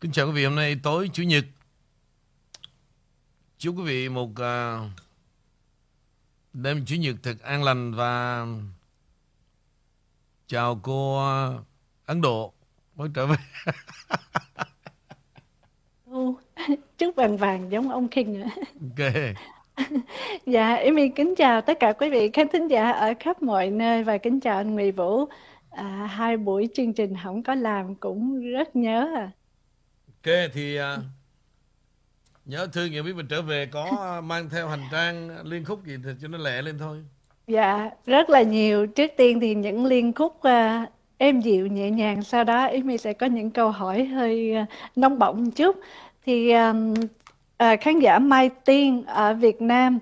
Kính chào quý vị hôm nay tối Chủ nhật Chúc quý vị một uh, đêm Chủ nhật thật an lành và chào cô uh, Ấn Độ mới trở về. Chúc vàng vàng giống ông King nữa. Ok. dạ, Amy kính chào tất cả quý vị khán thính giả ở khắp mọi nơi và kính chào anh Nguyễn Vũ. À, hai buổi chương trình không có làm cũng rất nhớ à. Thì uh, nhớ thư nghĩa biết mình trở về có mang theo hành trang liên khúc gì thì cho nó lẹ lên thôi. Dạ, rất là nhiều. Trước tiên thì những liên khúc uh, êm dịu nhẹ nhàng, sau đó Amy sẽ có những câu hỏi hơi uh, nóng bỏng một chút. Thì um, uh, khán giả Mai Tiên ở Việt Nam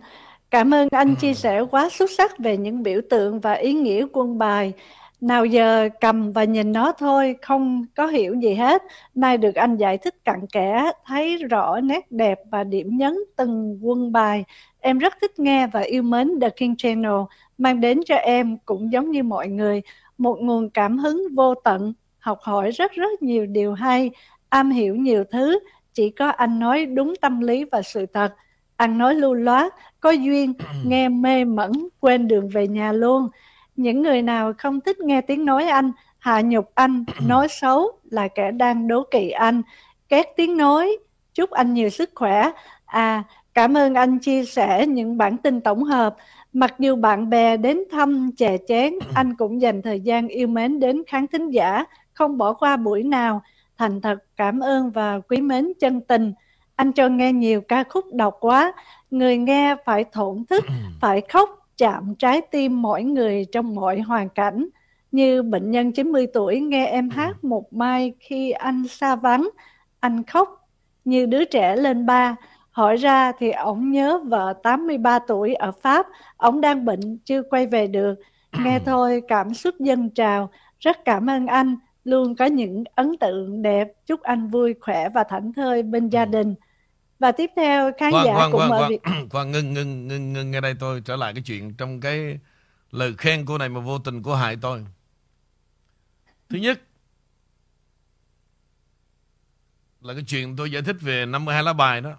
Cảm ơn anh chia sẻ quá xuất sắc về những biểu tượng và ý nghĩa quân bài. Nào giờ cầm và nhìn nó thôi, không có hiểu gì hết. Nay được anh giải thích cặn kẽ, thấy rõ nét đẹp và điểm nhấn từng quân bài. Em rất thích nghe và yêu mến The King Channel, mang đến cho em cũng giống như mọi người, một nguồn cảm hứng vô tận, học hỏi rất rất nhiều điều hay, am hiểu nhiều thứ, chỉ có anh nói đúng tâm lý và sự thật. Anh nói lưu loát, có duyên, nghe mê mẩn, quên đường về nhà luôn những người nào không thích nghe tiếng nói anh hạ nhục anh nói xấu là kẻ đang đố kỵ anh. Két tiếng nói chúc anh nhiều sức khỏe. À cảm ơn anh chia sẻ những bản tin tổng hợp. Mặc dù bạn bè đến thăm chè chén anh cũng dành thời gian yêu mến đến khán thính giả. Không bỏ qua buổi nào. Thành thật cảm ơn và quý mến chân tình. Anh cho nghe nhiều ca khúc độc quá. Người nghe phải thổn thức phải khóc chạm trái tim mỗi người trong mọi hoàn cảnh. Như bệnh nhân 90 tuổi nghe em hát một mai khi anh xa vắng, anh khóc như đứa trẻ lên ba. Hỏi ra thì ổng nhớ vợ 83 tuổi ở Pháp, ổng đang bệnh chưa quay về được. Nghe thôi cảm xúc dâng trào, rất cảm ơn anh, luôn có những ấn tượng đẹp, chúc anh vui khỏe và thảnh thơi bên gia đình và tiếp theo khán khoan, giả khoan, cũng khoan, ở khoan, khoan ngưng ngưng ngưng ngưng ngay đây tôi trở lại cái chuyện trong cái lời khen cô này mà vô tình cô hại tôi thứ nhất là cái chuyện tôi giải thích về 52 lá bài đó.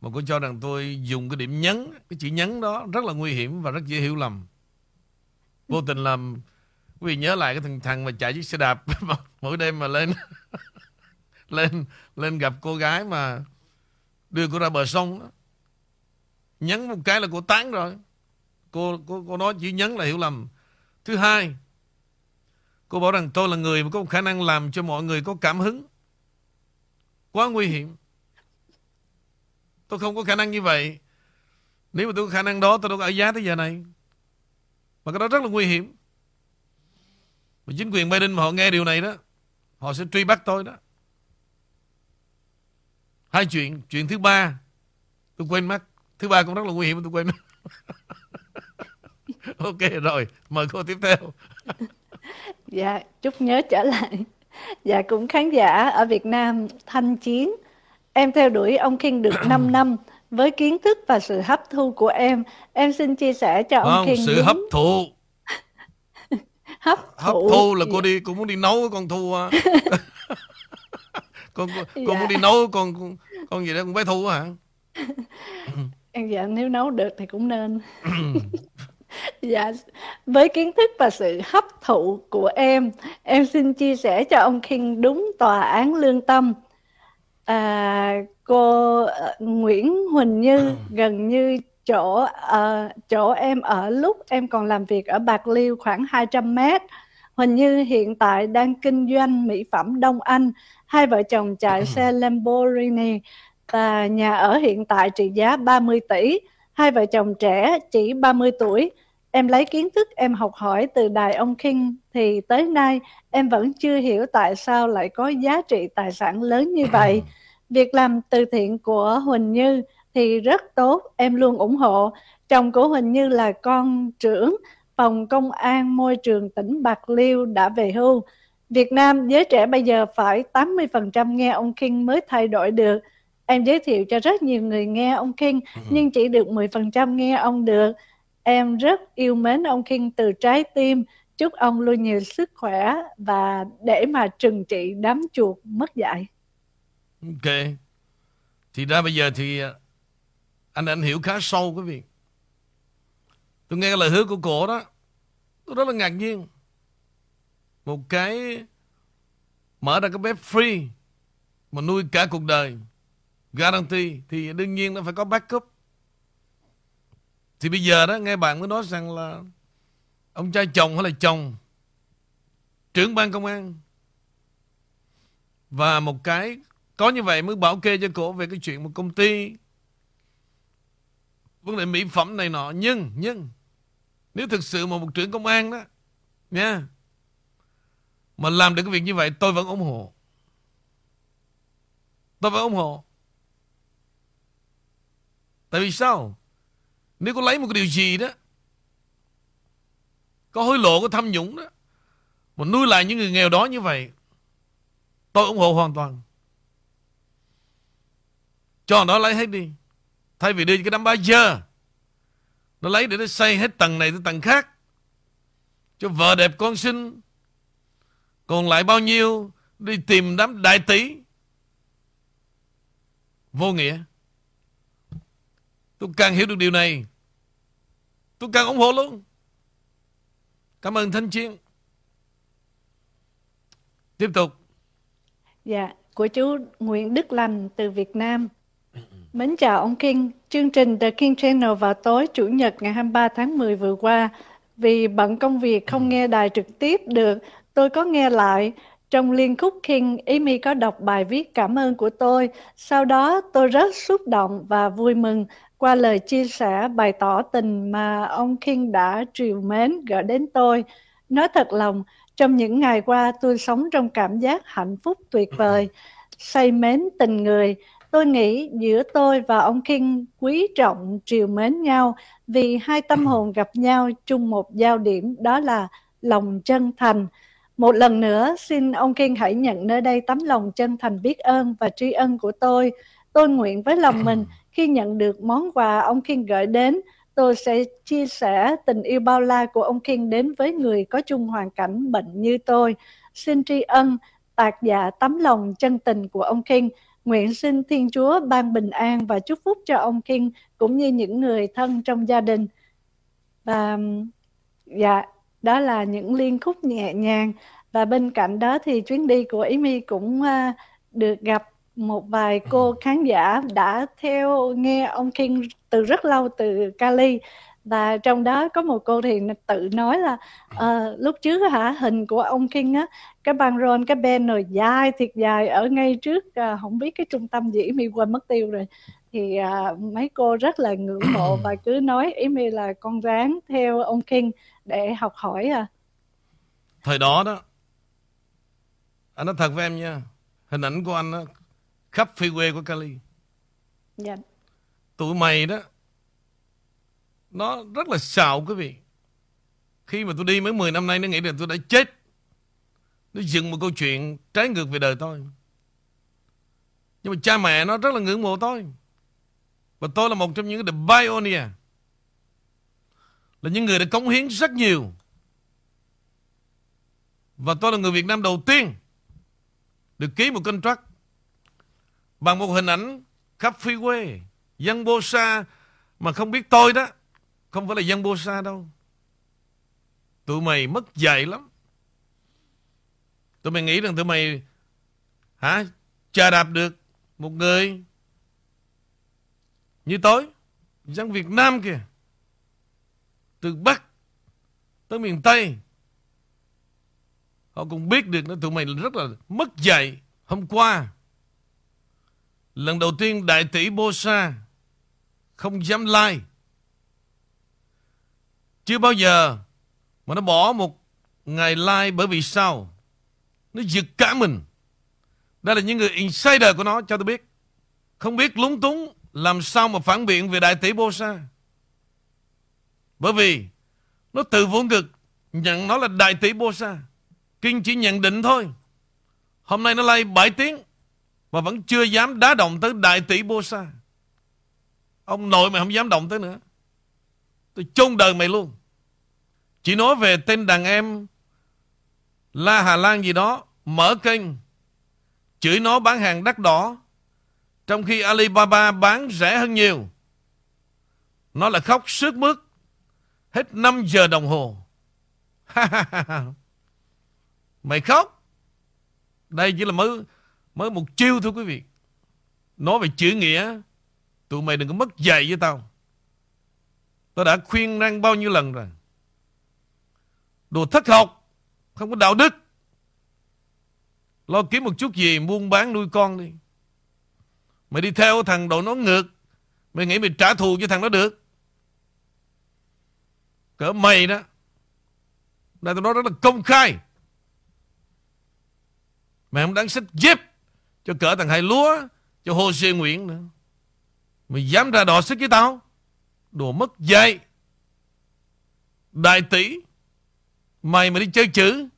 Mà cô cho rằng tôi dùng cái điểm nhấn cái chữ nhấn đó rất là nguy hiểm và rất dễ hiểu lầm. Vô tình làm quý vị nhớ lại cái thằng thằng mà chạy chiếc xe đạp mỗi đêm mà lên lên lên gặp cô gái mà đưa cô ra bờ sông đó. nhấn một cái là cô tán rồi. Cô cô cô nói chỉ nhấn là hiểu lầm. Thứ hai, cô bảo rằng tôi là người mà có khả năng làm cho mọi người có cảm hứng. Quá nguy hiểm. Tôi không có khả năng như vậy. Nếu mà tôi có khả năng đó, tôi đâu có ở giá tới giờ này. Mà cái đó rất là nguy hiểm. Mà chính quyền Biden mà họ nghe điều này đó, họ sẽ truy bắt tôi đó hai chuyện chuyện thứ ba. Tôi quên mất. Thứ ba cũng rất là nguy hiểm tôi quên ok rồi mời cô tiếp theo. Dạ chúc nhớ trở lại. Dạ cũng khán giả ở Việt Nam thanh chiến. Em theo đuổi ông King được 5 năm. Với kiến thức và sự hấp thu của em em xin chia sẻ cho ông không, King sự đúng... hấp thụ. Hấp hấp thụ. thu là cô đi cô muốn đi nấu con thu à. Con cô, cô Dạ. muốn đi nấu con con, con gì đó con bé thu hả Em dạ nếu nấu được thì cũng nên. dạ với kiến thức và sự hấp thụ của em, em xin chia sẻ cho ông King đúng tòa án lương tâm. À, cô ờ, Nguyễn Huỳnh Như gần như chỗ ờ, chỗ em ở lúc em còn làm việc ở Bạc Liêu khoảng 200 mét. Huỳnh Như hiện tại đang kinh doanh mỹ phẩm Đông Anh, hai vợ chồng chạy xe Lamborghini và nhà ở hiện tại trị giá 30 tỷ, hai vợ chồng trẻ chỉ 30 tuổi. Em lấy kiến thức em học hỏi từ đài ông King thì tới nay em vẫn chưa hiểu tại sao lại có giá trị tài sản lớn như vậy. Việc làm từ thiện của Huỳnh Như thì rất tốt, em luôn ủng hộ. Chồng của Huỳnh Như là con trưởng phòng công an môi trường tỉnh Bạc Liêu đã về hưu. Việt Nam giới trẻ bây giờ phải 80% nghe ông King mới thay đổi được. Em giới thiệu cho rất nhiều người nghe ông King nhưng chỉ được 10% nghe ông được. Em rất yêu mến ông King từ trái tim. Chúc ông luôn nhiều sức khỏe và để mà trừng trị đám chuột mất dạy. Ok. Thì ra bây giờ thì à, anh anh hiểu khá sâu quý vị. Tôi nghe lời hứa của cổ đó. Tôi rất là ngạc nhiên. Một cái, mở ra cái bếp free, mà nuôi cả cuộc đời. Guarantee thì đương nhiên nó phải có backup. Thì bây giờ đó, nghe bạn mới nói rằng là ông trai chồng hay là chồng? Trưởng ban công an. Và một cái có như vậy mới bảo kê cho cổ về cái chuyện một công ty. Vấn đề mỹ phẩm này nọ. Nhưng nhưng, nếu thực sự mà một trưởng công an đó, nha mà làm được cái việc như vậy, tôi vẫn ủng hộ. Tôi vẫn ủng hộ. Tại vì sao? Nếu có lấy một cái điều gì đó, có hối lộ, có tham nhũng đó, mà nuôi lại những người nghèo đó như vậy, tôi ủng hộ hoàn toàn. Cho nó lấy hết đi. Thay vì đưa cái đám ba giờ nó lấy để nó xây hết tầng này tới tầng khác. Cho vợ đẹp con xinh còn lại bao nhiêu đi tìm đám đại tỷ? Vô nghĩa. Tôi càng hiểu được điều này tôi càng ủng hộ luôn. Cảm ơn thanh chiến tiếp tục. Dạ của chú Nguyễn Đức Lành từ Việt Nam. Mến chào ông King, chương trình The King Channel vào tối Chủ nhật ngày 23 tháng 10 vừa qua. Vì bận công việc không nghe đài trực tiếp được, tôi có nghe lại. Trong liên khúc King, Amy có đọc bài viết cảm ơn của tôi. Sau đó tôi rất xúc động và vui mừng qua lời chia sẻ bày tỏ tình mà ông King đã triều mến gửi đến tôi. Nói thật lòng, trong những ngày qua tôi sống trong cảm giác hạnh phúc tuyệt vời, say mến tình người, Tôi nghĩ giữa tôi và ông King quý trọng triều mến nhau vì hai tâm hồn gặp nhau chung một giao điểm đó là lòng chân thành. Một lần nữa, xin ông King hãy nhận nơi đây tấm lòng chân thành biết ơn và tri ân của tôi. Tôi nguyện với lòng mình khi nhận được món quà ông King gửi đến, tôi sẽ chia sẻ tình yêu bao la của ông King đến với người có chung hoàn cảnh bệnh như tôi. Xin tri ân, tạc dạ tấm lòng chân tình của ông King Nguyện xin Thiên Chúa ban bình an và chúc phúc cho ông King cũng như những người thân trong gia đình. Và dạ, đó là những liên khúc nhẹ nhàng. Và bên cạnh đó thì chuyến đi của Amy cũng uh, được gặp một vài cô khán giả đã theo nghe ông King từ rất lâu từ Cali. Và trong đó có một cô thì tự nói là uh, lúc trước hả hình của ông King á cái băng rôn cái banner dài thiệt dài ở ngay trước uh, không biết cái trung tâm gì. Mi quên mất tiêu rồi. Thì uh, mấy cô rất là ngưỡng mộ và cứ nói ý mi là con ráng theo ông King để học hỏi à? Thời đó đó anh nói thật với em nha hình ảnh của anh đó, khắp freeway của Cali. Dạ. Tụi mày đó nó rất là xạo quý vị. Khi mà tôi đi mấy 10 năm nay nó nghĩ là tôi đã chết. Nó dựng một câu chuyện trái ngược về đời tôi. Nhưng mà cha mẹ nó rất là ngưỡng mộ tôi. Và tôi là một trong những the pioneer là những người đã cống hiến rất nhiều. Và tôi là người Việt Nam đầu tiên được ký một contract bằng một hình ảnh khắp phi quê, dân bô sa mà không biết tôi đó. Không phải là dân bô sa đâu. Tụi mày mất dạy lắm. Tụi mày nghĩ rằng tụi mày Hả Chà đạp được Một người Như tôi Dân Việt Nam kìa. Từ Bắc Tới miền Tây Họ cũng biết được nữa Tụi mày rất là mất dạy Hôm qua Lần đầu tiên đại tỷ Bô Sa Không dám like chưa bao giờ mà nó bỏ một ngày like bởi vì sao? Nó giật cả mình. Đây là những người insider của nó, cho tôi biết. Không biết lúng túng làm sao mà phản biện về đại tỷ Bosa. Bởi vì nó tự vô ngực nhận nó là đại tỷ bô sa Kinh chỉ nhận định thôi. Hôm nay nó lay 7 tiếng mà vẫn chưa dám đá động tới đại tỷ bô sa Ông nội mày không dám động tới nữa. Tôi chôn đời mày luôn. Chỉ nói về tên đàn em La Hà Lan gì đó, Mở kênh, Chửi nó bán hàng đắt đỏ, Trong khi Alibaba bán rẻ hơn nhiều. Nó là khóc sướt mướt. Hết 5 giờ đồng hồ. Mày khóc. Đây chỉ là mới mới một chiêu thôi quý vị. Nói về chữ nghĩa. Tụi mày đừng có mất dạy với tao. Tôi đã khuyên răng bao nhiêu lần rồi. Đồ thất học. Không có đạo đức. Lo kiếm một chút gì, buôn bán nuôi con đi. Mày đi theo thằng đội nó ngược. Mày nghĩ mày trả thù cho thằng đó được. Cỡ mày đó. Đây tôi nói rất là công khai. Mày không đáng xích dép cho cỡ thằng Hai Lúa, cho Hồ Sê Nguyễn nữa. Mày dám ra đò sức với tao? Đồ mất dạy. Đại tỷ. Mày mà đi chơi chữ.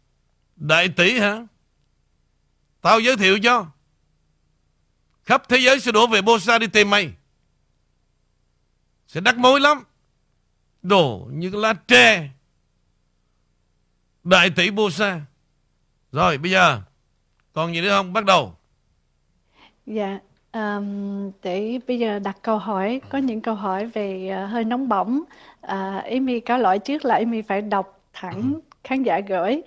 Đại tỷ hả? Tao giới thiệu cho. Khắp thế giới sẽ đổ về Bosa đi tìm mày. Sẽ đắc mối lắm. Đồ như lá tre. Đại tỷ Bosa. Rồi bây giờ còn gì nữa không? Bắt đầu. Dạ, um, để bây giờ đặt câu hỏi, có những câu hỏi về uh, hơi nóng bỏng. Uh, Amy có lỗi trước là Amy phải đọc thẳng ừ. khán giả gửi.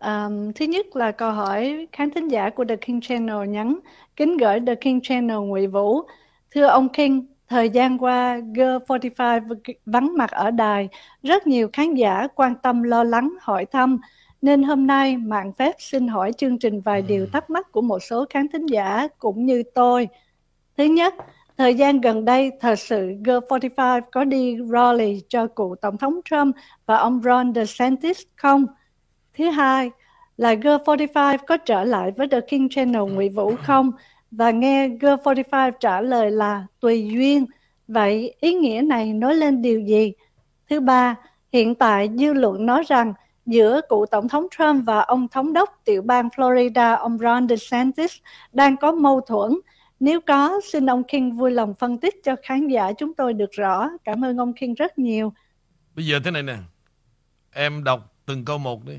Um, thứ nhất là câu hỏi khán thính giả của The King Channel nhắn kính gửi The King Channel Ngụy Vũ. Thưa ông King, thời gian qua Girl45 vắng mặt ở đài, rất nhiều khán giả quan tâm lo lắng hỏi thăm nên hôm nay mạng phép xin hỏi chương trình vài điều ừ. thắc mắc của một số khán thính giả cũng như tôi. Thứ nhất, thời gian gần đây thật sự Girl45 có đi rally cho cựu Tổng thống Trump và ông Ron DeSantis không? Thứ hai là Girl45 có trở lại với The King Channel Ngụy Vũ không? Và nghe Girl45 trả lời là tùy duyên. Vậy ý nghĩa này nói lên điều gì? Thứ ba, hiện tại dư luận nói rằng giữa cựu Tổng thống Trump và ông thống đốc tiểu bang Florida, ông Ron DeSantis, đang có mâu thuẫn. Nếu có, xin ông King vui lòng phân tích cho khán giả chúng tôi được rõ. Cảm ơn ông King rất nhiều. Bây giờ thế này nè, em đọc từng câu một đi.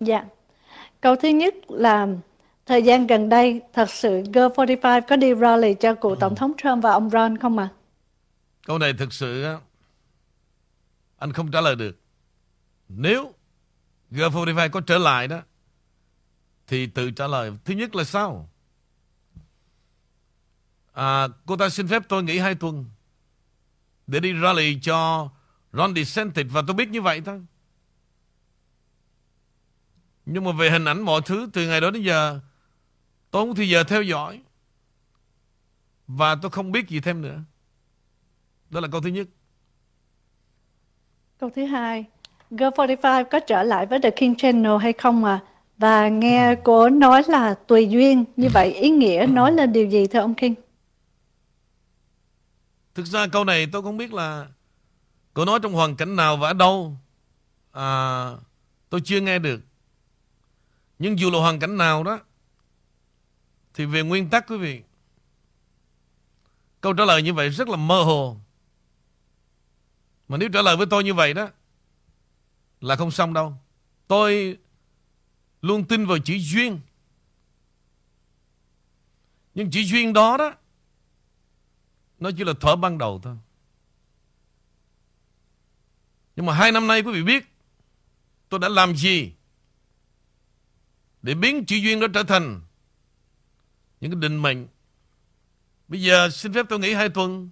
Dạ. Câu thứ nhất là thời gian gần đây thật sự Girl45 có đi rally cho cựu ừ. Tổng thống Trump và ông Ron không ạ? À? Câu này thực sự anh không trả lời được. Nếu G45 có trở lại đó Thì tự trả lời Thứ nhất là sao à, Cô ta xin phép tôi nghỉ hai tuần Để đi rally cho Ron DeSantis Và tôi biết như vậy thôi Nhưng mà về hình ảnh mọi thứ Từ ngày đó đến giờ Tôi không thì giờ theo dõi Và tôi không biết gì thêm nữa Đó là câu thứ nhất Câu thứ hai Girl45 có trở lại với The King Channel hay không à? Và nghe cô nói là tùy duyên, như vậy ý nghĩa nói lên điều gì thưa ông King? Thực ra câu này tôi không biết là cô nói trong hoàn cảnh nào và ở đâu. À, tôi chưa nghe được. Nhưng dù là hoàn cảnh nào đó, thì về nguyên tắc quý vị, câu trả lời như vậy rất là mơ hồ. Mà nếu trả lời với tôi như vậy đó, là không xong đâu. Tôi luôn tin vào chữ duyên. Nhưng chữ duyên đó đó, nó chỉ là thở ban đầu thôi. Nhưng mà hai năm nay quý vị biết tôi đã làm gì để biến chữ duyên đó trở thành những cái định mệnh. Bây giờ xin phép tôi nghỉ hai tuần.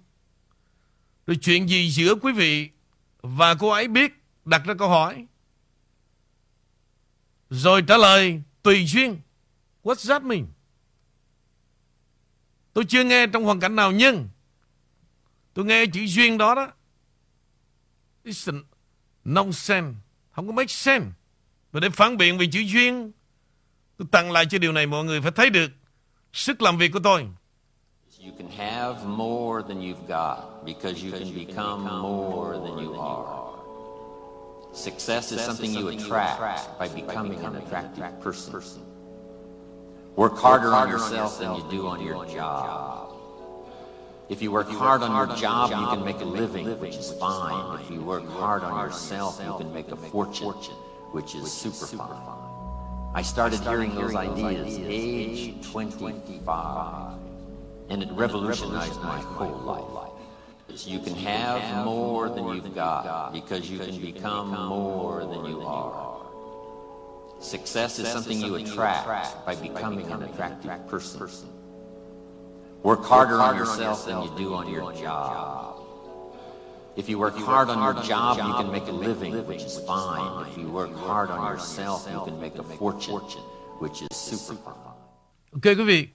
Rồi chuyện gì giữa quý vị và cô ấy biết, đặt ra câu hỏi. Rồi trả lời tùy duyên. What's that mean? Tôi chưa nghe trong hoàn cảnh nào nhưng tôi nghe chữ duyên đó đó. It's nonsense. Không có make sense. Và để phản biện về chữ duyên, tôi tặng lại cho điều này mọi người phải thấy được sức làm việc của tôi. You can have more than you've got because you can become more than you are. Success is something you attract by becoming an attractive person. Work harder on yourself than you do on your job. If you work hard on your job, you can make a living, which is fine. If you work hard on yourself, you can make a fortune, which is super fine. I started hearing those ideas age 25. and it revolutionized my whole life. You can have more than you've got because you can become more than you are. Success is something you attract by becoming an attractive person. Work harder on yourself than you do on your job. If you work hard on your job, you can make a living, which is fine. If you work hard on yourself, you can make a fortune, which is super fine. Ok quý vị,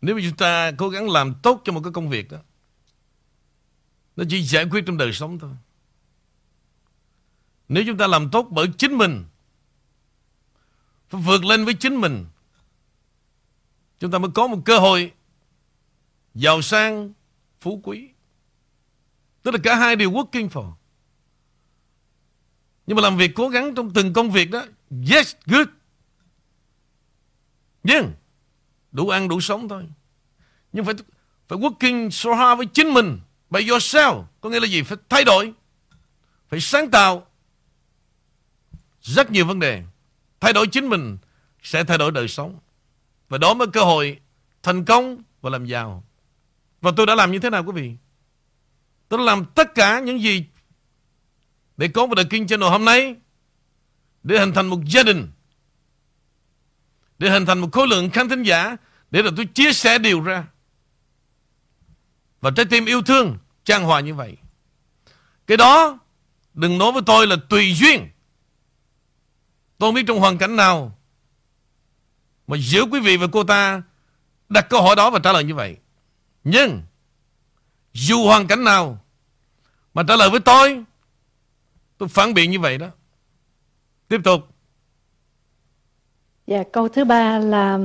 nếu mà chúng ta cố gắng làm tốt cho một cái công việc đó, nó chỉ giải quyết trong đời sống thôi. Nếu chúng ta làm tốt bởi chính mình, phải vượt lên với chính mình, chúng ta mới có một cơ hội giàu sang, phú quý. Tức là cả hai đều working for. Nhưng mà làm việc cố gắng trong từng công việc đó, yes, good. Nhưng đủ ăn đủ sống thôi. Nhưng phải phải working so hard với chính mình by yourself. Có nghĩa là gì? Phải thay đổi. Phải sáng tạo. Rất nhiều vấn đề. Thay đổi chính mình sẽ thay đổi đời sống. Và đó mới cơ hội thành công và làm giàu. Và tôi đã làm như thế nào quý vị? Tôi đã làm tất cả những gì để có một The King Channel hôm nay, để hình thành một gia đình, để hình thành một khối lượng khán thính giả để rồi tôi chia sẻ điều ra. Và trái tim yêu thương trang hòa như vậy. Cái đó đừng nói với tôi là tùy duyên. Tôi không biết trong hoàn cảnh nào mà giữa quý vị và cô ta đặt câu hỏi đó và trả lời như vậy. Nhưng dù hoàn cảnh nào mà trả lời với tôi tôi phản biện như vậy đó tiếp tục Dạ, câu thứ ba là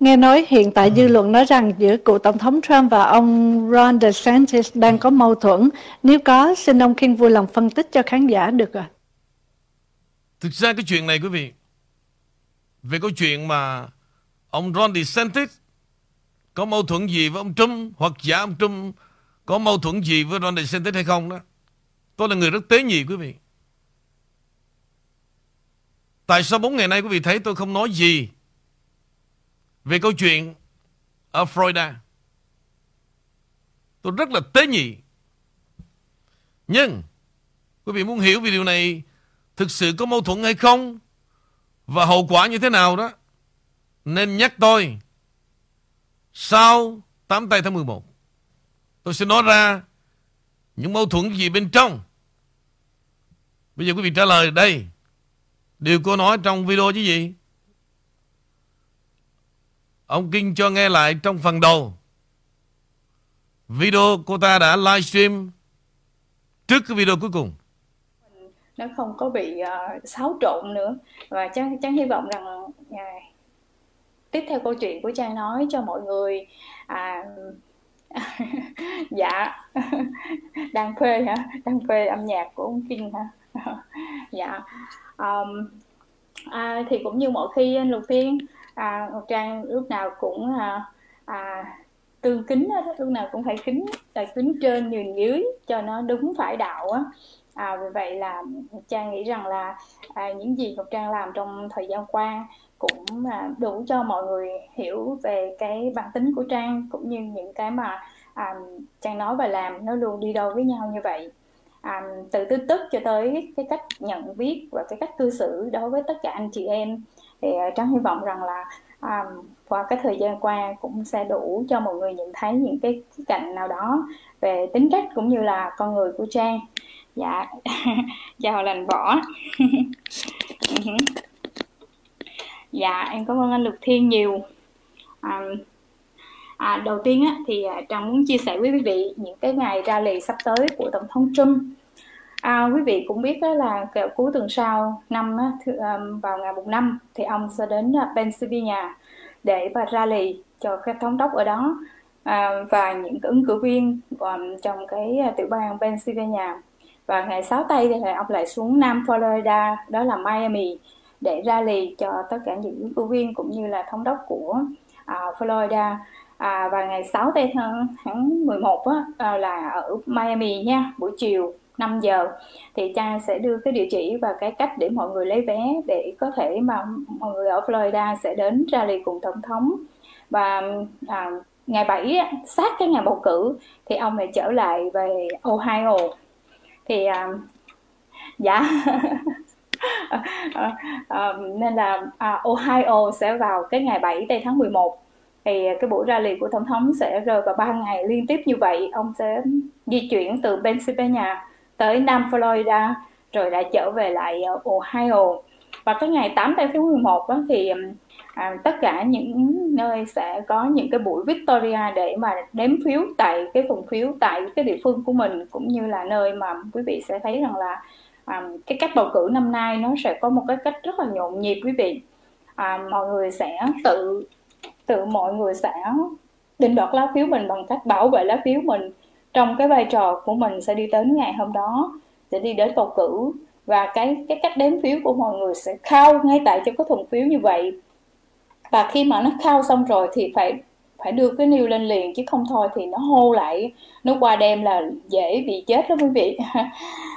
nghe nói hiện tại dư luận nói rằng giữa cựu tổng thống Trump và ông Ron DeSantis đang có mâu thuẫn. Nếu có, xin ông King vui lòng phân tích cho khán giả được ạ. Thực ra cái chuyện này quý vị Về câu chuyện mà Ông Ron DeSantis có mâu thuẫn gì với ông Trump Hoặc giả ông Trump? Có mâu thuẫn gì với Ron DeSantis hay không đó? Tôi là người rất tế nhị, quý vị. Tại sao bốn ngày nay quý vị thấy tôi không nói gì Về câu chuyện Ở Florida? Tôi rất là tế nhị. Nhưng Quý vị muốn hiểu về điều này, Thực sự có mâu thuẫn hay không Và hậu quả như thế nào đó, Nên nhắc tôi. Sau 8 tây tháng 11 Tôi sẽ nói ra Những mâu thuẫn gì bên trong. Bây giờ quý vị trả lời đây. Điều cô nói trong video chứ gì? Ông Kinh cho nghe lại trong phần đầu. Video cô ta đã livestream Trước cái video cuối cùng. Nó không có bị uh, xáo trộn nữa. Và chắc chắn hy vọng rằng uh, tiếp theo câu chuyện của trang nói cho mọi người à, dạ đang phê hả? Đang phê âm nhạc của ông Kinh hả? Dạ um, à, thì cũng như mọi khi anh Lục Tiên à, Ngọc Trang lúc nào cũng à, à, tương kính lúc nào cũng phải kính là kính trên nhìn dưới cho nó đúng phải đạo á. À, vì vậy là trang nghĩ rằng là à, những gì ngọc trang làm trong thời gian qua cũng đủ cho mọi người hiểu về cái bản tính của trang cũng như những cái mà um, trang nói và làm nó luôn đi đâu với nhau như vậy. Um, từ tư tức cho tới cái cách nhận biết và cái cách cư xử đối với tất cả anh chị em thì à, trang hy vọng rằng là um, qua cái thời gian qua cũng sẽ đủ cho mọi người nhận thấy những cái, cái cạnh nào đó về tính cách cũng như là con người của trang. Dạ. Chào lành võ dạ em cảm ơn anh Lục Thiên nhiều. À, à, đầu tiên á, thì à, Trang muốn chia sẻ với quý vị những cái ngày ra lì sắp tới của Tổng thống Trump. À, quý vị cũng biết đó là kẹo cuối tuần sau năm á, th- um, à, vào ngày mùng năm thì ông sẽ đến à, Pennsylvania để và ra lì cho các thống đốc ở đó. À, và những cái ứng cử viên um, trong cái tiểu bang Pennsylvania. Và ngày 6 tây thì ông lại xuống Nam Florida đó là Miami để ra lì cho tất cả những ứng cử viên cũng như là thống đốc của uh, Florida. À, và ngày 6 tây tháng, tháng 11 á, uh, là ở Miami nha buổi chiều 5 giờ thì cha sẽ đưa cái địa chỉ và cái cách để mọi người lấy vé để có thể mà mọi người ở Florida sẽ đến rally cùng tổng thống. Và à, ngày 7 sát cái ngày bầu cử thì ông lại trở lại về Ohio. Thì à, dạ. Ờ, ờ, nên là à, Ohio sẽ vào cái ngày 7 tây tháng 11 thì cái buổi rally của tổng thống sẽ rơi vào 3 ngày liên tiếp như vậy. Ông sẽ di chuyển từ Pennsylvania tới Nam Florida rồi lại trở về lại ờ, Ohio. Và cái ngày 8 tây tháng 11 đó thì à, tất cả những nơi sẽ có những cái buổi Victoria để mà đếm phiếu tại cái vùng phiếu tại cái địa phương của mình cũng như là nơi mà quý vị sẽ thấy rằng là à, cái cách bầu cử năm nay nó sẽ có một cái cách rất là nhộn nhịp quý vị. À, mọi người sẽ tự tự mọi người sẽ định đoạt lá phiếu mình bằng cách bảo vệ lá phiếu mình trong cái vai trò của mình sẽ đi đến ngày hôm đó sẽ đi đến bầu cử. Và cái cái cách đếm phiếu của mọi người sẽ khao ngay tại trong cái thùng phiếu như vậy. Và khi mà nó khao xong rồi thì phải phải đưa cái niêu lên liền chứ không thôi thì nó hô lại nó qua đêm là dễ bị chết đó quý vị.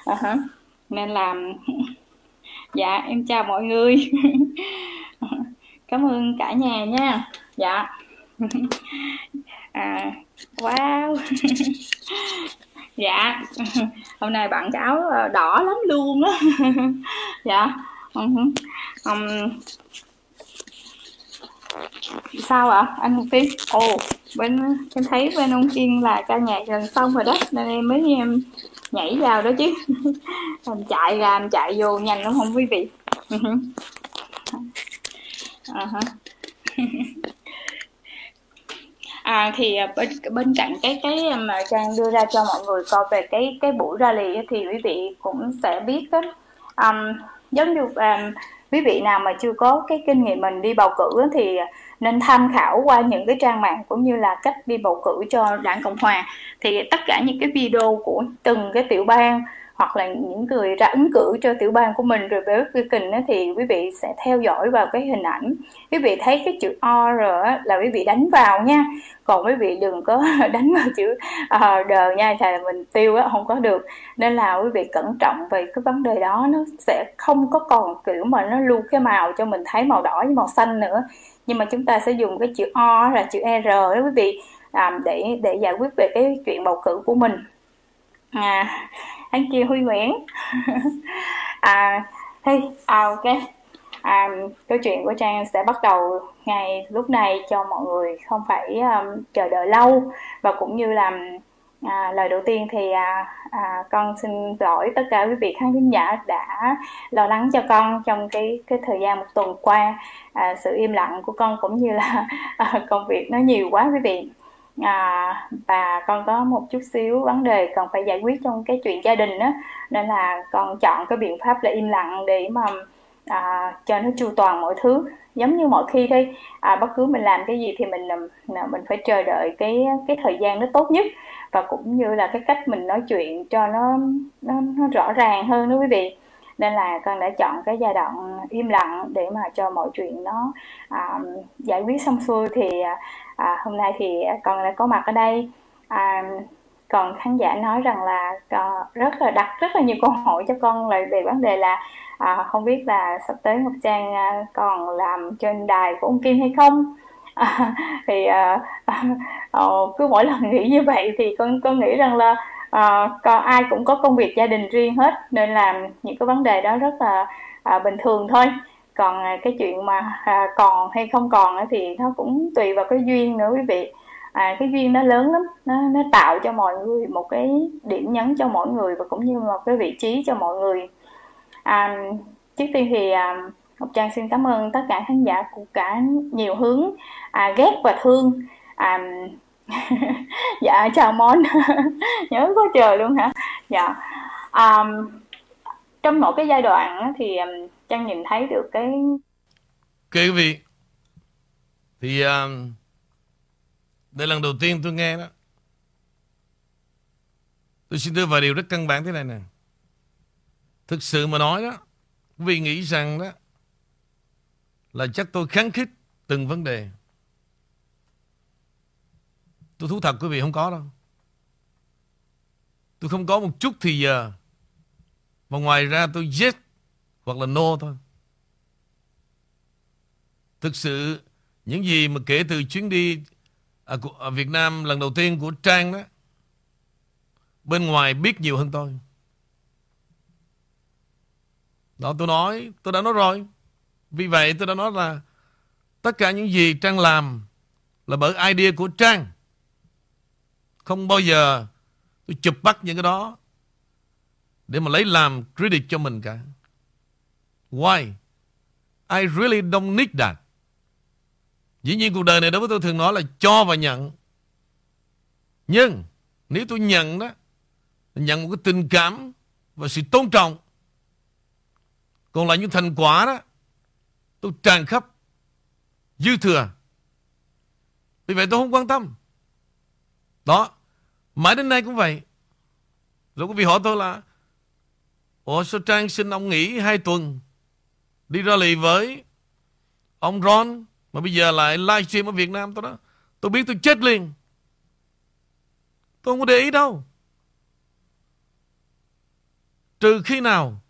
Uh-huh nên là dạ em chào mọi người. Cảm ơn cả nhà nha. Dạ. À wow. Dạ. Hôm nay bạn cháu ờ, đỏ lắm luôn á. Dạ. Um, sao ạ? Anh tiên ồ bên em thấy bên ông tiên là ca nhạc gần xong rồi đó nên em mới em nhảy vào đó chứ. Làm chạy ra làm chạy vô nhanh lắm không quý vị. Uh-huh. à, thì à, bên, bên cạnh cái cái mà trang đưa ra cho mọi người coi về cái cái buổi rally thì quý vị cũng sẽ biết đó. Um, giống như um, quý vị nào mà chưa có cái kinh nghiệm mình đi bầu cử thì nên tham khảo qua những cái trang mạng cũng như là cách đi bầu cử cho đảng cộng hòa. Thì tất cả những cái video của từng cái tiểu bang hoặc là những người ra ứng cử cho tiểu bang của mình rồi Republican á, thì quý vị sẽ theo dõi vào cái hình ảnh. Quý vị thấy cái chữ R á, là quý vị đánh vào nha. Còn quý vị đừng có đánh vào chữ à, uh, đờ nha thì mình tiêu á, không có được. Nên là quý vị cẩn trọng về cái vấn đề đó nó sẽ không có còn kiểu mà nó lưu cái màu cho mình thấy màu đỏ với màu xanh nữa. Nhưng mà chúng ta sẽ dùng cái chữ O là chữ R đó quý vị à, để để giải quyết về cái chuyện bầu cử của mình. À thank you Huy Nguyễn. À hey, à, ok. À, câu chuyện của Trang sẽ bắt đầu ngay lúc này cho mọi người không phải um, chờ đợi lâu. Và cũng như là à, lời đầu tiên thì à, à, con xin lỗi tất cả quý vị khán thính giả đã lo lắng cho con trong cái cái thời gian một tuần qua. À, sự im lặng của con cũng như là à, công việc nó nhiều quá quý vị à, và con có một chút xíu vấn đề cần phải giải quyết trong cái chuyện gia đình đó nên là con chọn cái biện pháp là im lặng để mà à, cho nó chu toàn mọi thứ. Giống như mọi khi thôi à, bất cứ mình làm cái gì thì mình à, mình phải chờ đợi cái cái thời gian nó tốt nhất. Và cũng như là cái cách mình nói chuyện cho nó nó, nó rõ ràng hơn đó quý vị. Nên là con đã chọn cái giai đoạn im lặng để mà cho mọi chuyện nó à, giải quyết xong xuôi thì à, à, hôm nay thì con đã có mặt ở đây. À, còn khán giả nói rằng là à, rất là đặt rất là nhiều câu hỏi cho con là về vấn đề là à, không biết là sắp tới Ngọc Trang à, còn làm trên đài của ông Kim hay không? À, thì à, à, cứ mỗi lần nghĩ như vậy thì con con nghĩ rằng là à, còn ai cũng có công việc gia đình riêng hết nên là những cái vấn đề đó rất là à, bình thường thôi còn à, cái chuyện mà à, còn hay không còn thì nó cũng tùy vào cái duyên nữa quý vị. À, cái duyên nó lớn lắm nó nó tạo cho mọi người một cái điểm nhấn cho mỗi người và cũng như một cái vị trí cho mọi người. À, trước tiên thì à, Ngọc Trang xin cảm ơn tất cả khán giả của cả nhiều hướng. À, ghét và thương. À, dạ chào món nhớ quá trời luôn hả? Dạ. À, trong một cái giai đoạn thì à, trang nhìn thấy được cái Kể quý vị. Thì um, đây lần đầu tiên tôi nghe đó. Tôi xin đưa vào điều rất căn bản thế này nè. Thực sự mà nói đó quý vị nghĩ rằng đó là chắc tôi kháng khích từng vấn đề. Tôi thú thật quý vị không có đâu. Tôi không có một chút thì giờ. Và ngoài ra tôi giết hoặc là no thôi. Thực sự những gì mà kể từ chuyến đi à, của, à, Việt Nam lần đầu tiên của Trang đó bên ngoài biết nhiều hơn tôi. Đó tôi nói, tôi đã nói rồi. Vì vậy tôi đã nói là tất cả những gì Trang làm là bởi idea của Trang. Không bao giờ tôi chụp bắt những cái đó để mà lấy làm credit cho mình cả. Why? I really don't need that. Dĩ nhiên cuộc đời này đối với tôi thường nói là cho và nhận. Nhưng nếu tôi nhận đó, nhận một cái tình cảm và sự tôn trọng. Còn lại những thành quả đó, tôi tràn khắp, dư thừa. Vì vậy tôi không quan tâm. Đó, mãi đến nay cũng vậy. Rồi quý vị hỏi tôi là Ủa sao Trang xin ông nghỉ hai tuần Đi ra lì với Ông Ron, Mà bây giờ lại livestream ở Việt Nam tôi đó Tôi biết tôi chết liền Tôi không có để ý đâu Trừ khi nào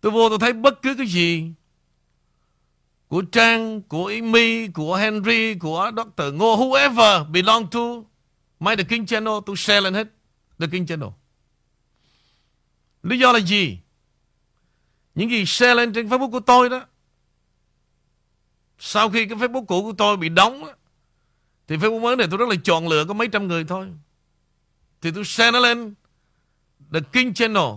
Tôi vô tôi thấy bất cứ cái gì Của Trang, Của Amy, Của Henry, Của Dr. Ngô Whoever belong to My The King Channel Tôi share lên hết The King Channel Lý do là gì? Những gì share lên trên Facebook của tôi đó Sau khi cái Facebook cũ của tôi bị đóng đó, Thì Facebook mới này tôi rất là chọn lựa có mấy trăm người thôi. Thì tôi share nó lên The King Channel.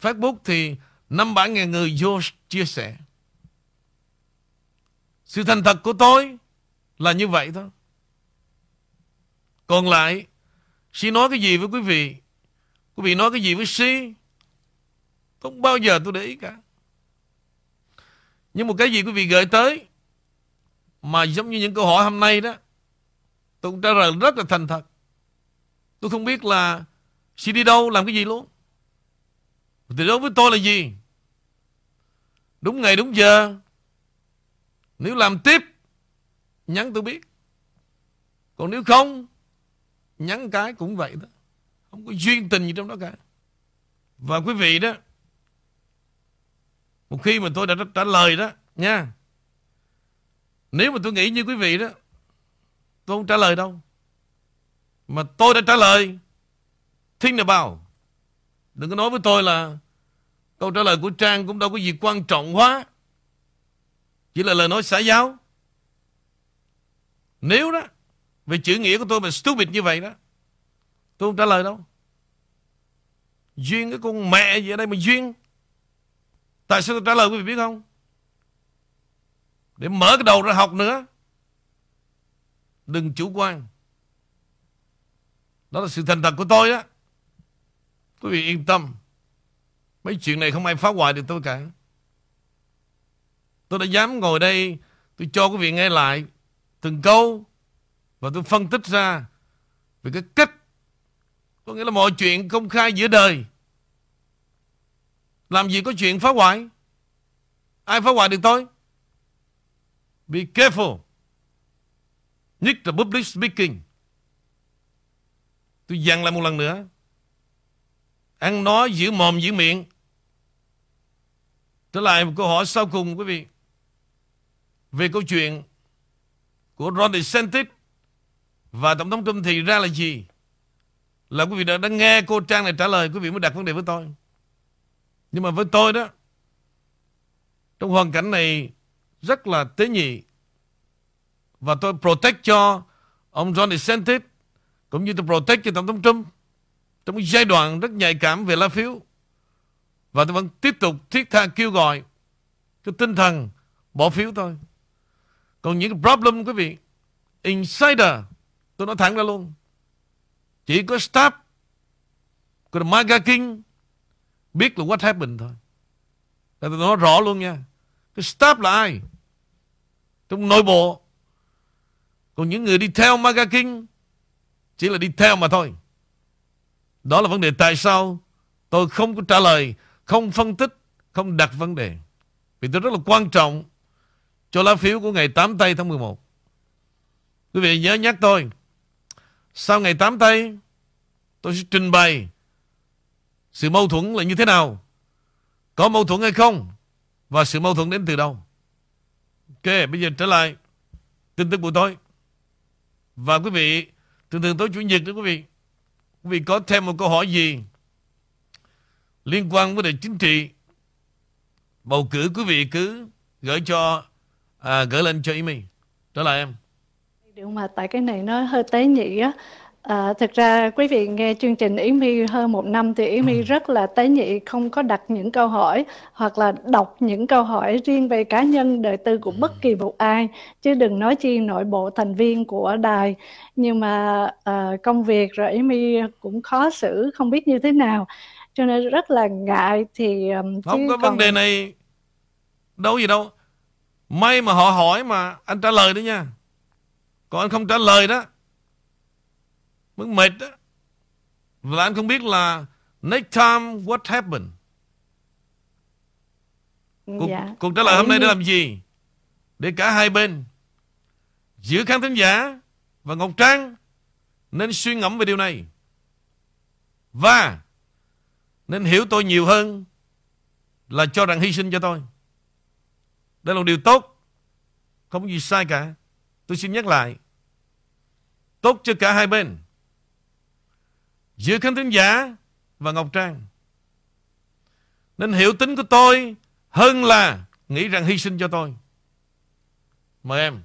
Facebook thì năm bảy ngàn người vô chia sẻ. Sự thành thật của tôi Là như vậy thôi. Còn lại Xin nói cái gì với quý vị? Quý vị nói cái gì với si không bao giờ tôi để ý cả. Nhưng một cái gì quý vị gửi tới, Mà giống như những câu hỏi hôm nay đó, Tôi cũng trả lời rất là thành thật. Tôi không biết là sẽ đi đâu, làm cái gì luôn. Thì đối với tôi là gì? Đúng ngày, đúng giờ. Nếu làm tiếp, Nhắn tôi biết. Còn nếu không, Nhắn cái cũng vậy đó. Không có duyên tình gì trong đó cả. Và quý vị đó một khi mà tôi đã trả lời đó, Nha. Nếu mà tôi nghĩ như quý vị đó, Tôi không trả lời đâu. Mà tôi đã trả lời, Think about. Đừng có nói với tôi là Câu trả lời của Trang cũng đâu có gì quan trọng quá. Chỉ là lời nói xã giáo Nếu đó, Về chữ nghĩa của tôi mà stupid như vậy đó, Tôi không trả lời đâu. Duyên cái con mẹ gì ở đây mà duyên. Tại sao tôi trả lời quý vị biết không? Để mở cái đầu ra học nữa. Đừng chủ quan. Đó là sự thành thật của tôi á. Quý vị yên tâm. Mấy chuyện này không ai phá hoại được tôi cả. Tôi đã dám ngồi đây, Tôi cho quý vị nghe lại Từng câu Và tôi phân tích ra Về cái cách, có nghĩa là mọi chuyện công khai giữa đời làm gì có chuyện phá hoại? Ai phá hoại được tôi? Be careful. Nhất là public speaking. Tôi dặn lại một lần nữa. Ăn nói giữ mồm giữ miệng. Trở lại một câu hỏi sau cùng quý vị. Về câu chuyện Của Ron DeSantis Và Tổng thống Trump thì ra là gì? Là quý vị đã, đã nghe cô Trang này trả lời Quý vị mới đặt vấn đề với tôi. Nhưng mà với tôi đó, Trong hoàn cảnh này Rất là tế nhị. Và tôi protect cho Ông John DeSantis, Cũng như tôi protect cho Tổng thống Trump Trong một giai đoạn rất nhạy cảm về lá phiếu. Và tôi vẫn tiếp tục thiết tha kêu gọi Cái tinh thần bỏ phiếu thôi. Còn những cái problem, quý vị, Insider, Tôi nói thẳng ra luôn, chỉ có staff của Maga King biết là what happened thôi. Là tôi nói rõ luôn nha. Cái staff là ai? Trong nội bộ. Còn những người đi theo Maga King chỉ là đi theo mà thôi. Đó là vấn đề tại sao tôi không có trả lời, không phân tích, không đặt vấn đề. Vì tôi rất là quan trọng cho lá phiếu của ngày 8 tây tháng 11. Quý vị nhớ nhắc tôi sau ngày 8 tây Tôi sẽ trình bày sự mâu thuẫn là như thế nào? Có mâu thuẫn hay không? Và sự mâu thuẫn đến từ đâu? Ok, bây giờ trở lại tin tức buổi tối. Và quý vị, thường thường tối Chủ nhật đó quý vị. Quý vị có thêm một câu hỏi gì liên quan với đề chính trị bầu cử quý vị cứ gửi cho à, gửi lên cho Amy. Trở lại em. Điều mà tại cái này nó hơi tế nhị á. À, thực ra quý vị nghe chương trình Ý My hơn một năm thì Ý My ừ. rất là tế nhị không có đặt những câu hỏi hoặc là đọc những câu hỏi riêng về cá nhân đời tư của bất kỳ một ai. Chứ đừng nói chi nội bộ thành viên của đài. Nhưng mà à, công việc rồi Ý My cũng khó xử không biết như thế nào. Cho nên rất là ngại thì um, không có còn... vấn đề này đâu gì đâu. May mà họ hỏi mà anh trả lời đó nha. Còn anh không trả lời đó Mới mệt đó. Và anh không biết là next time what happened. Cuộc, dạ. cuộc trả lời hôm nay để làm gì? Để cả hai bên giữa khán thính giả và Ngọc Trang nên suy ngẫm về điều này. Và nên hiểu tôi nhiều hơn là cho rằng hy sinh cho tôi. Đây là một điều tốt. Không có gì sai cả. Tôi xin nhắc lại. Tốt cho cả hai bên giữa khán thính giả và Ngọc Trang. Nên hiểu tính của tôi hơn là nghĩ rằng hy sinh cho tôi. Mời em.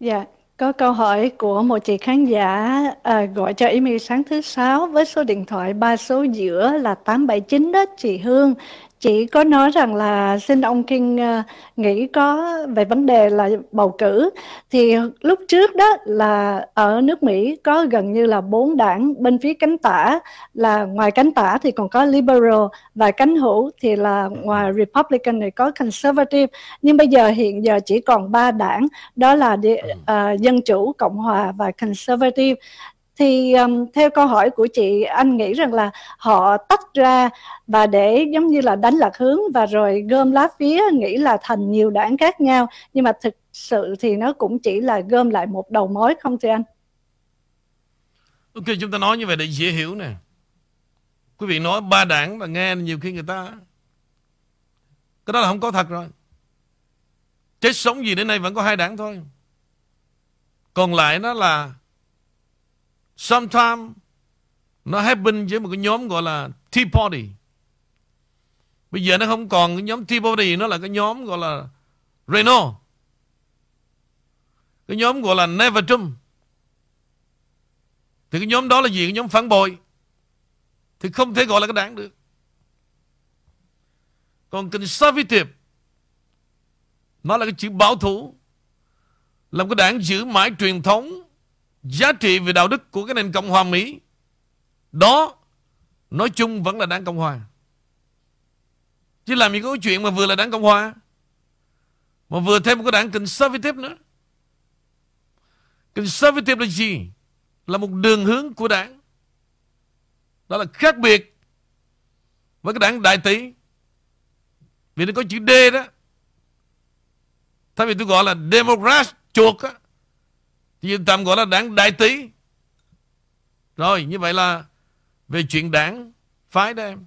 Dạ, có câu hỏi của một chị khán giả à, gọi cho email sáng thứ sáu với số điện thoại ba số giữa là 879 đó chị Hương. Chị có nói rằng là xin ông King uh, nghĩ có về vấn đề là bầu cử. Thì lúc trước đó là ở nước Mỹ có gần như là bốn đảng bên phía cánh tả là ngoài cánh tả thì còn có liberal và cánh hữu thì là ngoài Republican thì có conservative. Nhưng bây giờ hiện giờ chỉ còn ba đảng đó là uh, dân chủ cộng hòa và conservative thì um, theo câu hỏi của chị anh nghĩ rằng là họ tách ra và để giống như là đánh lạc hướng và rồi gom lá phía nghĩ là thành nhiều đảng khác nhau. Nhưng mà thực sự thì nó cũng chỉ là gom lại một đầu mối không thưa anh? Ok chúng ta nói như vậy để dễ hiểu nè. Quý vị nói ba đảng là nghe nhiều khi người ta Cái đó là không có thật rồi. Chết sống gì đến nay vẫn có hai đảng thôi. Còn lại nó là Sometimes nó happen với một cái nhóm gọi là Tea Party. Bây giờ nó không còn cái nhóm Tea Party, nó là cái nhóm gọi là Renault. Cái nhóm gọi là Never Trump. Thì cái nhóm đó là gì? Cái nhóm phản bội. Thì không thể gọi là cái đảng được. Còn conservative nó là cái chữ bảo thủ. Làm cái đảng giữ mãi truyền thống giá trị về đạo đức của cái nền Cộng hòa Mỹ, đó, nói chung vẫn là đảng Cộng hòa. Chứ làm gì có chuyện mà vừa là đảng Cộng hòa, mà vừa thêm một cái đảng conservative nữa. Conservative là gì? Là một đường hướng của đảng. Đó là khác biệt với cái đảng đại tỷ. Vì nó có chữ D đó. Thay vì tôi gọi là Democrat chuột á. Thì tạm gọi là đảng đại tí Rồi, như vậy là về chuyện đảng phái đó em.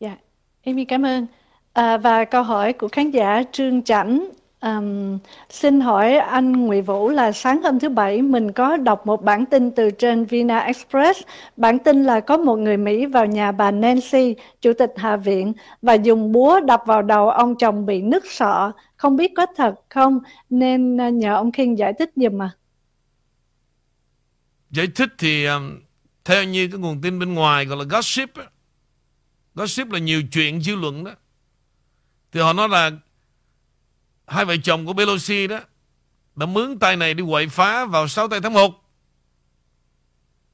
Dạ, em cảm ơn. À, và câu hỏi của khán giả Trương Chảnh Um, xin hỏi anh Nguyễn Vũ là sáng hôm thứ Bảy mình có đọc một bản tin từ trên Vina Express. Bản tin là có một người Mỹ vào nhà bà Nancy, chủ tịch Hạ viện, và dùng búa đập vào đầu ông chồng bị nứt sọ. Không biết có thật không nên à, nhờ ông King giải thích giùm à. Giải thích thì um, theo như cái nguồn tin bên ngoài gọi là gossip Gossip là nhiều chuyện dư luận đó. Thì họ nói là hai vợ chồng của Pelosi đó đã mướn tay này đi quậy phá vào 6 tay tháng 1.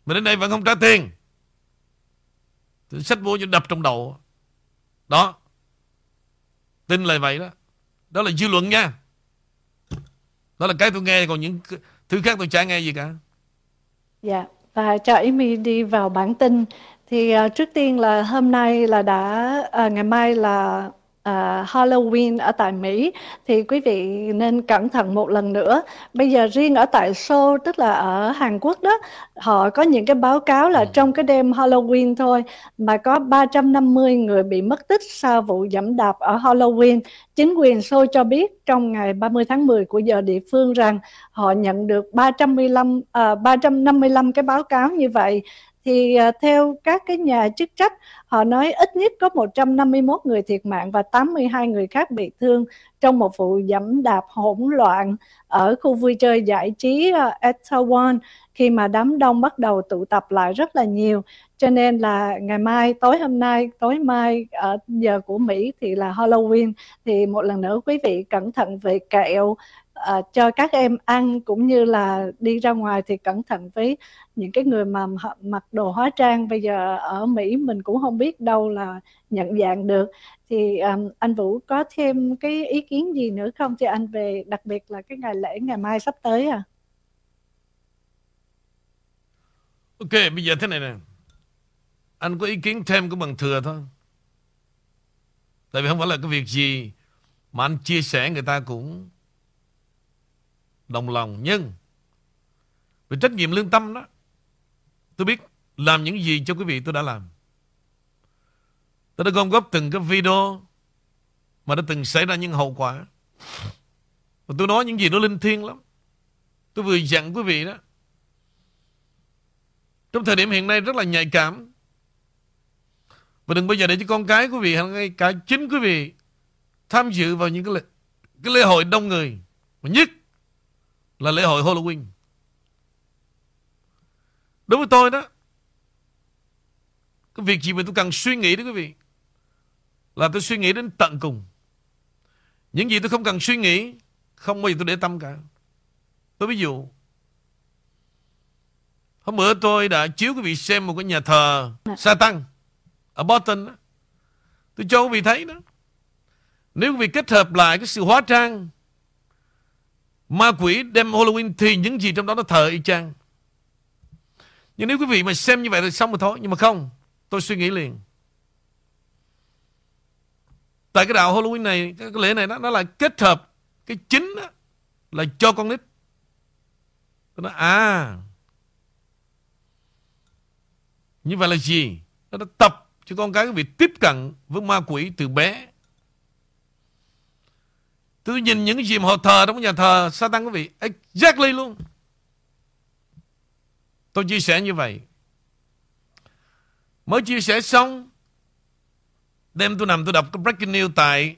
Mà đến đây vẫn không trả tiền. Thì sách vô cho đập trong đầu. Đó. Tin là vậy đó. Đó là dư luận nha. Đó là cái tôi nghe còn những thứ khác tôi chả nghe gì cả. Dạ, và cho Amy đi vào bản tin. Thì uh, trước tiên là hôm nay là đã uh, ngày mai là à, Halloween ở tại Mỹ thì quý vị nên cẩn thận một lần nữa. Bây giờ riêng ở tại Seoul tức là ở Hàn Quốc đó, họ có những cái báo cáo là Ừ. trong cái đêm Halloween thôi mà có 350 người bị mất tích sau vụ dẫm đạp ở Halloween. Chính quyền Seoul cho biết trong ngày 30 tháng 10 của giờ địa phương rằng họ nhận được 315 à, 355 cái báo cáo như vậy thì à, theo các cái nhà chức trách họ nói ít nhất có 151 người thiệt mạng và 82 người khác bị thương trong một vụ dẫm đạp hỗn loạn ở khu vui chơi giải trí uh, khi mà đám đông bắt đầu tụ tập lại rất là nhiều. Cho nên là ngày mai tối hôm nay tối mai ở giờ của Mỹ thì là Halloween. Thì một lần nữa quý vị cẩn thận về kẹo à, cho các em ăn cũng như là đi ra ngoài thì cẩn thận với những cái người mà họ mặc đồ hóa trang bây giờ ở Mỹ mình cũng không biết đâu là nhận dạng được thì um, anh Vũ có thêm cái ý kiến gì nữa không cho anh về đặc biệt là cái ngày lễ ngày mai sắp tới à Ok, bây giờ thế này nè. Anh có ý kiến thêm của bằng thừa thôi. Tại vì không phải là cái việc gì mà anh chia sẻ người ta cũng đồng lòng. Nhưng về trách nhiệm lương tâm đó, tôi biết làm những gì cho quý vị tôi đã làm. Tôi đã gom góp từng cái video mà đã từng xảy ra những hậu quả. Và tôi nói những gì nó linh thiêng lắm. Tôi vừa dặn quý vị đó. Trong thời điểm hiện nay rất là nhạy cảm Và đừng bao giờ để cho con cái quý vị Hay ngay cả chính quý vị Tham dự vào những cái lễ, cái lễ hội đông người Mà nhất là lễ hội Halloween Đối với tôi đó Cái việc gì mà tôi cần suy nghĩ đó quý vị Là tôi suy nghĩ đến tận cùng Những gì tôi không cần suy nghĩ Không bao giờ tôi để tâm cả Tôi ví dụ Hôm bữa tôi đã chiếu quý vị xem một cái nhà thờ sa tăng ở Boston đó. Tôi cho quý vị thấy đó. Nếu quý vị kết hợp lại cái sự hóa trang ma quỷ đem Halloween thì những gì trong đó nó thờ y chang. Nhưng nếu quý vị mà xem như vậy thì xong rồi thôi. Nhưng mà không. Tôi suy nghĩ liền. Tại cái đạo Halloween này, cái lễ này nó nó là kết hợp cái chính đó, là cho con nít. Tôi nói à như vậy là gì? Nó đã tập cho con cái việc tiếp cận với ma quỷ từ bé. Tôi nhìn những gì mà họ thờ trong nhà thờ Satan quý vị. Exactly luôn. Tôi chia sẻ như vậy. Mới chia sẻ xong. Đêm tôi nằm tôi đọc cái breaking news tại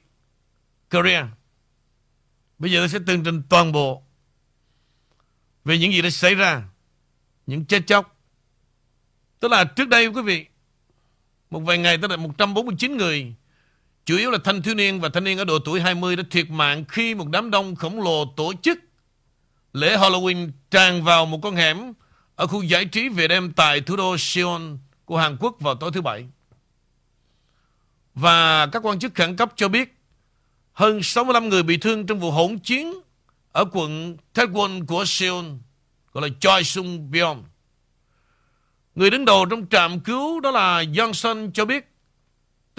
Korea. Bây giờ tôi sẽ tường trình toàn bộ về những gì đã xảy ra. Những chết chóc Tức là trước đây quý vị, Một vài ngày tôi là 149 người Chủ yếu là thanh thiếu niên và thanh niên ở độ tuổi 20 đã thiệt mạng khi một đám đông khổng lồ tổ chức lễ Halloween tràn vào một con hẻm ở khu giải trí về đêm tại thủ đô Seoul của Hàn Quốc vào tối thứ Bảy. Và các quan chức khẩn cấp cho biết hơn 65 người bị thương trong vụ hỗn chiến ở quận Taewon của Seoul, gọi là Choi Sung Byung. Người đứng đầu trong trạm cứu đó là Johnson cho biết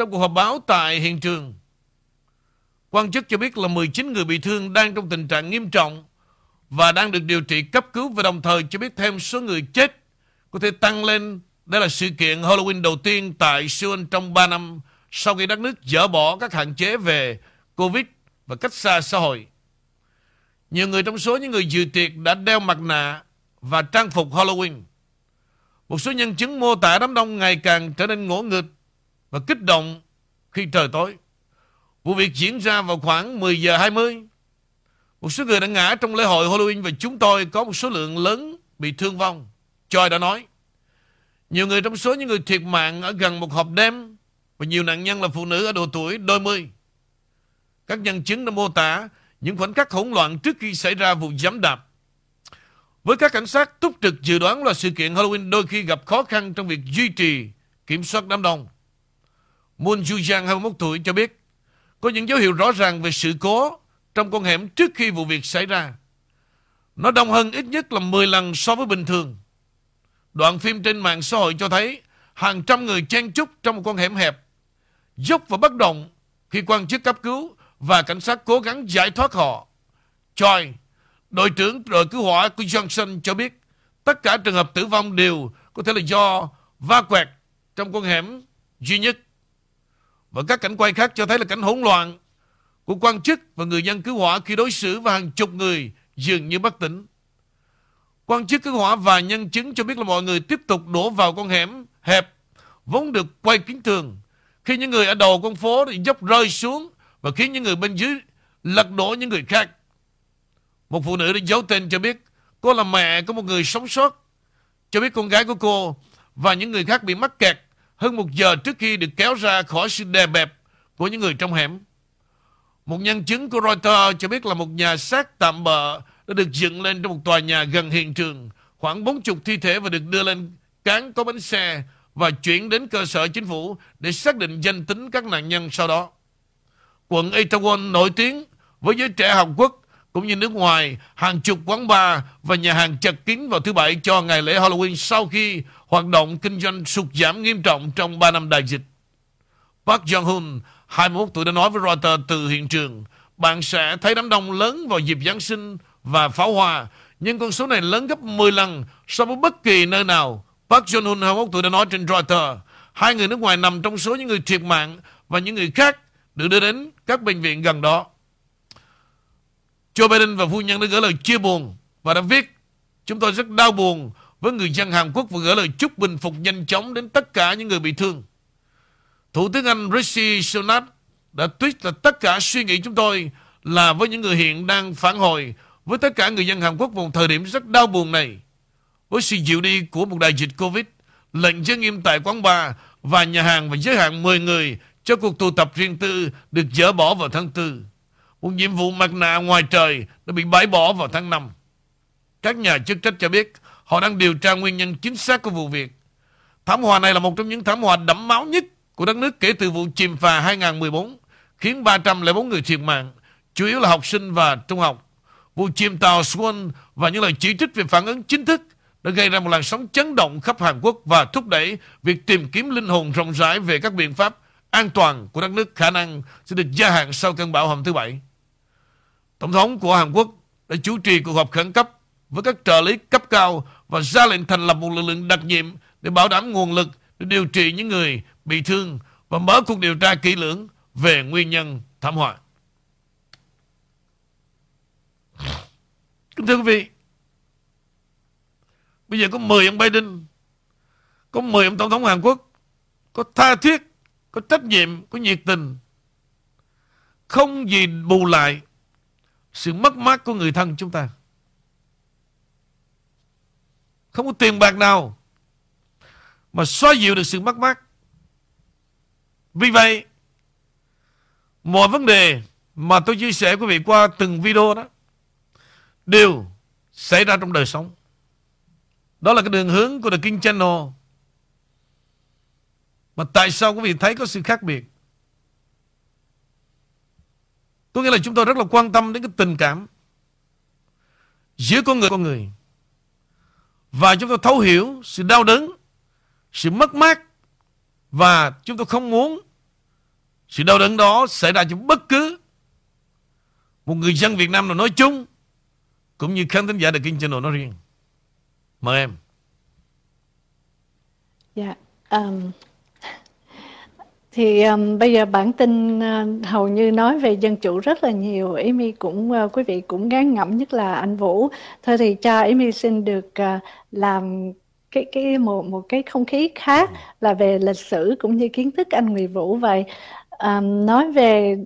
trong cuộc họp báo tại hiện trường. Quan chức cho biết là 19 người bị thương đang trong tình trạng nghiêm trọng và đang được điều trị cấp cứu và đồng thời cho biết thêm số người chết có thể tăng lên. Đây là sự kiện Halloween đầu tiên tại Seoul trong 3 năm sau khi đất nước dỡ bỏ các hạn chế về Covid và cách xa xã hội. Nhiều người trong số những người dự tiệc đã đeo mặt nạ và trang phục Halloween. Một số nhân chứng mô tả đám đông ngày càng trở nên ngỗ nghịch và kích động khi trời tối. Vụ việc diễn ra vào khoảng 10 giờ 20. Một số người đã ngã trong lễ hội Halloween và chúng tôi có một số lượng lớn bị thương vong. Choi đã nói. Nhiều người trong số những người thiệt mạng ở gần một hộp đêm và nhiều nạn nhân là phụ nữ ở độ tuổi đôi mươi. Các nhân chứng đã mô tả những khoảnh khắc hỗn loạn trước khi xảy ra vụ giám đạp. Với các cảnh sát túc trực dự đoán là sự kiện Halloween đôi khi gặp khó khăn trong việc duy trì kiểm soát đám đông. Moon Ju-jang 21 tuổi cho biết có những dấu hiệu rõ ràng về sự cố trong con hẻm trước khi vụ việc xảy ra. Nó đông hơn ít nhất là 10 lần so với bình thường. Đoạn phim trên mạng xã hội cho thấy hàng trăm người chen chúc trong một con hẻm hẹp, dốc và bất động khi quan chức cấp cứu và cảnh sát cố gắng giải thoát họ. Choi, đội trưởng đội cứu hỏa của Johnson cho biết tất cả trường hợp tử vong đều có thể là do va quẹt trong con hẻm duy nhất. Và các cảnh quay khác cho thấy là cảnh hỗn loạn của quan chức và người dân cứu hỏa khi đối xử với hàng chục người dường như bất tỉnh. Quan chức cứu hỏa và nhân chứng cho biết là mọi người tiếp tục đổ vào con hẻm, hẹp, vốn được quay kính thường. Khi những người ở đầu con phố thì dốc rơi xuống và khiến những người bên dưới lật đổ những người khác. Một phụ nữ đã giấu tên cho biết cô là mẹ của một người sống sót. Cho biết con gái của cô và những người khác bị mắc kẹt hơn một giờ trước khi được kéo ra khỏi sự đè bẹp của những người trong hẻm. Một nhân chứng của Reuters cho biết là một nhà xác tạm bợ đã được dựng lên trong một tòa nhà gần hiện trường. Khoảng 40 thi thể và được đưa lên cán có bánh xe và chuyển đến cơ sở chính phủ để xác định danh tính các nạn nhân sau đó. Quận Itaewon nổi tiếng với giới trẻ Hàn Quốc cũng như nước ngoài, hàng chục quán bar và nhà hàng chật kín vào thứ Bảy cho ngày lễ Halloween sau khi hoạt động kinh doanh sụt giảm nghiêm trọng trong 3 năm đại dịch. Park Jong-hun, 21 tuổi đã nói với Reuters từ hiện trường, bạn sẽ thấy đám đông lớn vào dịp Giáng sinh và pháo hoa, nhưng con số này lớn gấp 10 lần so với bất kỳ nơi nào. Park Jong-hoon 21 tuổi đã nói trên Reuters, hai người nước ngoài nằm trong số những người thiệt mạng và những người khác được đưa đến các bệnh viện gần đó. Joe Biden và phu nhân đã gửi lời chia buồn và đã viết Chúng tôi rất đau buồn với người dân Hàn Quốc và gửi lời chúc bình phục nhanh chóng đến tất cả những người bị thương. Thủ tướng Anh Rishi Sunak đã tweet là tất cả suy nghĩ chúng tôi là với những người hiện đang phản hồi với tất cả người dân Hàn Quốc vào một thời điểm rất đau buồn này. Với sự dịu đi của một đại dịch Covid, lệnh giới nghiêm tại quán bar và nhà hàng và giới hạn 10 người cho cuộc tụ tập riêng tư được dỡ bỏ vào tháng 4. Một nhiệm vụ mặt nạ ngoài trời đã bị bãi bỏ vào tháng 5. Các nhà chức trách cho biết họ đang điều tra nguyên nhân chính xác của vụ việc. Thảm họa này là một trong những thảm họa đẫm máu nhất của đất nước kể từ vụ chìm phà 2014, khiến 304 người thiệt mạng, chủ yếu là học sinh và trung học. Vụ chìm tàu Swan và những lời chỉ trích về phản ứng chính thức đã gây ra một làn sóng chấn động khắp Hàn Quốc và thúc đẩy việc tìm kiếm linh hồn rộng rãi về các biện pháp an toàn của đất nước khả năng sẽ được gia hạn sau cơn bão hôm thứ Bảy. Tổng thống của Hàn Quốc đã chủ trì cuộc họp khẩn cấp với các trợ lý cấp cao và ra lệnh thành lập một lực lượng đặc nhiệm để bảo đảm nguồn lực để điều trị những người bị thương và mở cuộc điều tra kỹ lưỡng về nguyên nhân thảm họa. Kính thưa quý vị, bây giờ có 10 ông Biden, có 10 ông Tổng thống Hàn Quốc, có tha thiết, có trách nhiệm, có nhiệt tình, không gì bù lại sự mất mát của người thân chúng ta. Không có tiền bạc nào mà xóa dịu được sự mất mát. Vì vậy, mọi vấn đề mà tôi chia sẻ quý vị qua từng video đó đều xảy ra trong đời sống. Đó là cái đường hướng của The King Channel. Mà tại sao quý vị thấy có sự khác biệt? Có nghĩa là chúng tôi rất là quan tâm đến cái tình cảm giữa con người con người. Và chúng tôi thấu hiểu sự đau đớn, sự mất mát và chúng tôi không muốn sự đau đớn đó xảy ra cho bất cứ một người dân Việt Nam nào nói chung cũng như khán thính giả The King Channel nói riêng. Mời em. Dạ. Yeah, um, thì um, bây giờ bản tin uh, hầu như nói về dân chủ rất là nhiều. Amy cũng uh, quý vị cũng ngán ngẩm nhất là anh Vũ. Thôi thì cho Amy xin được uh, làm cái cái một một cái không khí khác là về lịch sử cũng như kiến thức anh Nguyễn Vũ vậy. Um, nói về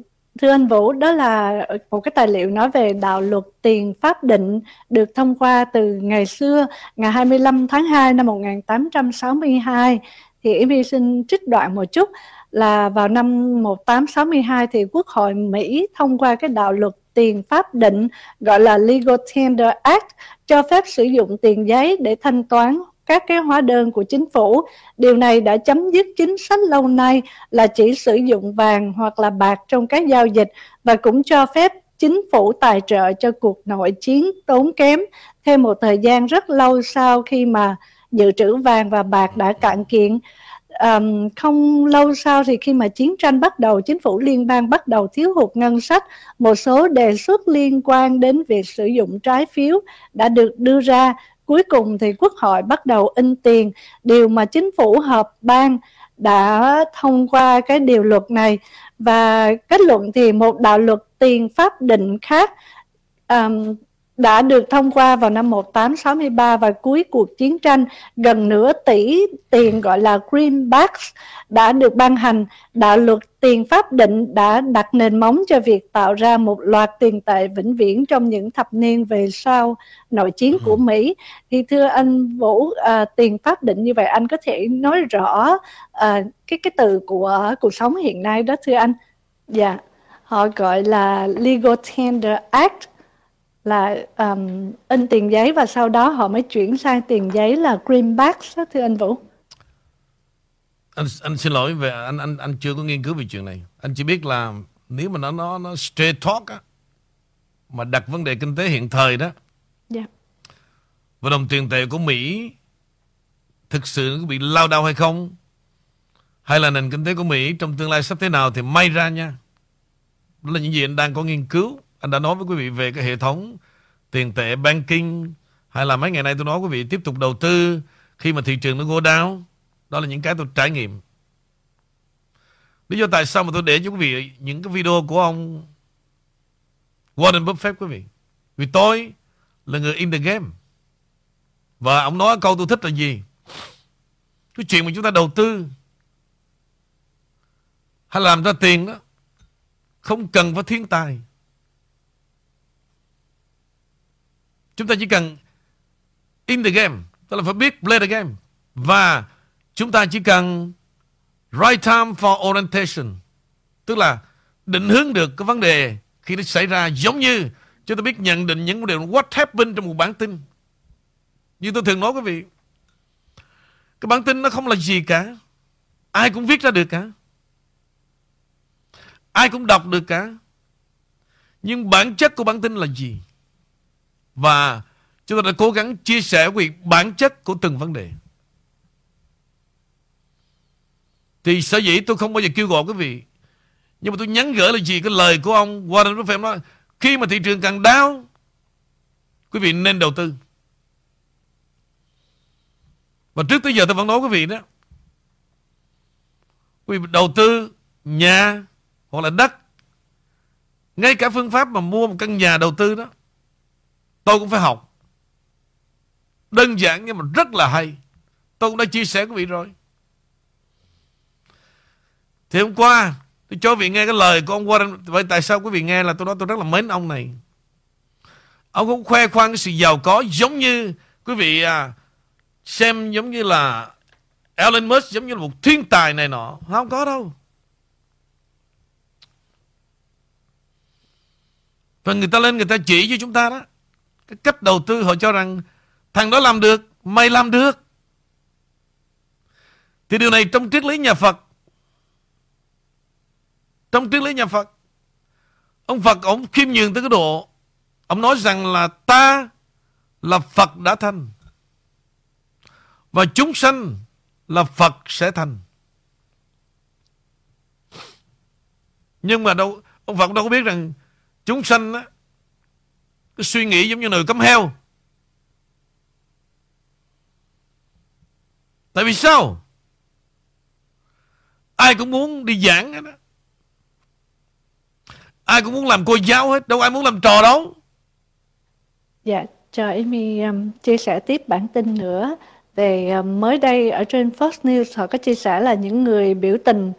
thưa anh Vũ đó là một cái tài liệu nói về đạo luật tiền pháp định được thông qua từ ngày xưa ngày 25 tháng 2 năm 1862 thì Amy xin trích đoạn một chút là vào năm 1862 thì Quốc hội Mỹ thông qua cái đạo luật tiền pháp định, gọi là Legal Tender Act, cho phép sử dụng tiền giấy để thanh toán các cái hóa đơn của chính phủ. Điều này đã chấm dứt chính sách lâu nay là chỉ sử dụng vàng hoặc là bạc trong các giao dịch và cũng cho phép chính phủ tài trợ cho cuộc nội chiến tốn kém thêm một thời gian rất lâu sau khi mà dự trữ vàng và bạc đã cạn kiệt um, không lâu sau thì khi mà chiến tranh bắt đầu, chính phủ liên bang bắt đầu thiếu hụt ngân sách, một số đề xuất liên quan đến việc sử dụng trái phiếu đã được đưa ra. Cuối cùng thì quốc hội bắt đầu in tiền, điều mà chính phủ hợp bang đã thông qua cái điều luật này. Và kết luận thì một đạo luật tiền pháp định khác. Um, đã được thông qua vào năm 1863 và cuối cuộc chiến tranh gần nửa tỷ tiền gọi là greenbacks đã được ban hành. Đạo luật tiền pháp định đã đặt nền móng cho việc tạo ra một loạt tiền tệ vĩnh viễn trong những thập niên về sau nội chiến của Mỹ. Thì thưa anh Vũ, à, tiền pháp định như vậy anh có thể nói rõ à, cái cái từ của cuộc sống hiện nay đó thưa anh? Dạ, họ gọi là Legal Tender Act là um, in tiền giấy và sau đó họ mới chuyển sang tiền giấy là greenbacks thưa anh Vũ. Anh anh xin lỗi về anh anh anh chưa có nghiên cứu về chuyện này. Anh chỉ biết là nếu mà nó nó nó straight talk á mà đặt vấn đề kinh tế hiện thời đó. Yeah. Và đồng tiền tệ của Mỹ thực sự có bị lao đao hay không? Hay là nền kinh tế của Mỹ trong tương lai sắp thế nào thì may ra nha. Đó là những gì anh đang có nghiên cứu anh đã nói với quý vị về cái hệ thống tiền tệ banking, hay là mấy ngày nay tôi nói quý vị tiếp tục đầu tư khi mà thị trường nó go down. Đó là những cái tôi trải nghiệm. Lý do tại sao mà tôi để cho quý vị những cái video của ông Warren Buffett, quý vị. Vì tôi là người in the game. Và ông nói câu tôi thích là gì? Cái chuyện mà chúng ta đầu tư hay làm ra tiền đó không cần phải thiên tài Chúng ta chỉ cần in the game, tức là phải biết play the game. Và chúng ta chỉ cần right time for orientation, tức là định hướng được cái vấn đề khi nó xảy ra giống như chúng ta biết nhận định những vấn đề what happened trong một bản tin. Như tôi thường nói quý vị, cái bản tin nó không là gì cả. Ai cũng viết ra được cả. Ai cũng đọc được cả. Nhưng bản chất của bản tin là gì? Và chúng ta đã cố gắng chia sẻ về bản chất của từng vấn đề. Thì sở dĩ tôi không bao giờ kêu gọi quý vị. Nhưng mà tôi nhắn gửi là gì cái lời của ông Warren Buffett nói. Khi mà thị trường càng đau, quý vị nên đầu tư. Và trước tới giờ tôi vẫn nói quý vị đó. Quý vị đầu tư nhà hoặc là đất. Ngay cả phương pháp mà mua một căn nhà đầu tư đó Tôi cũng phải học. Đơn giản nhưng mà rất là hay. Tôi cũng đã chia sẻ với quý vị rồi. Thì hôm qua Tôi cho quý vị nghe cái lời của ông Warren. Vậy tại sao quý vị nghe là tôi nói tôi rất là mến ông này? Ông cũng khoe khoang cái sự giàu có Giống như quý vị à, Xem giống như là Elon Musk giống như là một thiên tài này nọ. Không có đâu. Và người ta lên người ta chỉ cho chúng ta đó cái cách đầu tư họ cho rằng thằng đó làm được, mày làm được. Thì điều này trong triết lý nhà Phật. Trong triết lý nhà Phật. Ông Phật ông khiêm nhường tới cái độ. Ông nói rằng là ta là Phật đã thành. Và chúng sanh là Phật sẽ thành. Nhưng mà đâu ông Phật đâu có biết rằng chúng sanh á, cái suy nghĩ giống như người cấm heo. Tại vì sao? Ai cũng muốn đi giảng hết đó Ai cũng muốn làm cô giáo hết Đâu ai muốn làm trò đâu. Dạ cho Amy um, chia sẻ tiếp bản tin nữa. Về um, mới đây ở trên Fox News họ có chia sẻ là những người biểu tình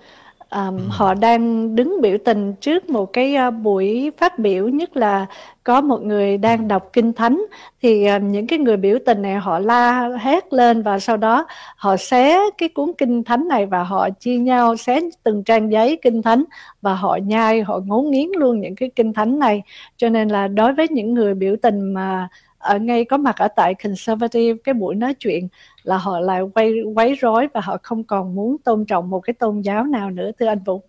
um, họ đang đứng biểu tình trước một cái uh, buổi phát biểu nhất là có một người đang đọc kinh thánh. Thì uh, những cái người biểu tình này họ la hét lên và sau đó họ xé cái cuốn kinh thánh này và họ chia nhau xé từng trang giấy kinh thánh và họ nhai họ ngấu nghiến luôn những cái kinh thánh này. Cho nên là đối với những người biểu tình mà ở ngay có mặt ở tại conservative cái buổi nói chuyện là họ lại quay quấy rối và họ không còn muốn tôn trọng một cái tôn giáo nào nữa thưa anh Vũ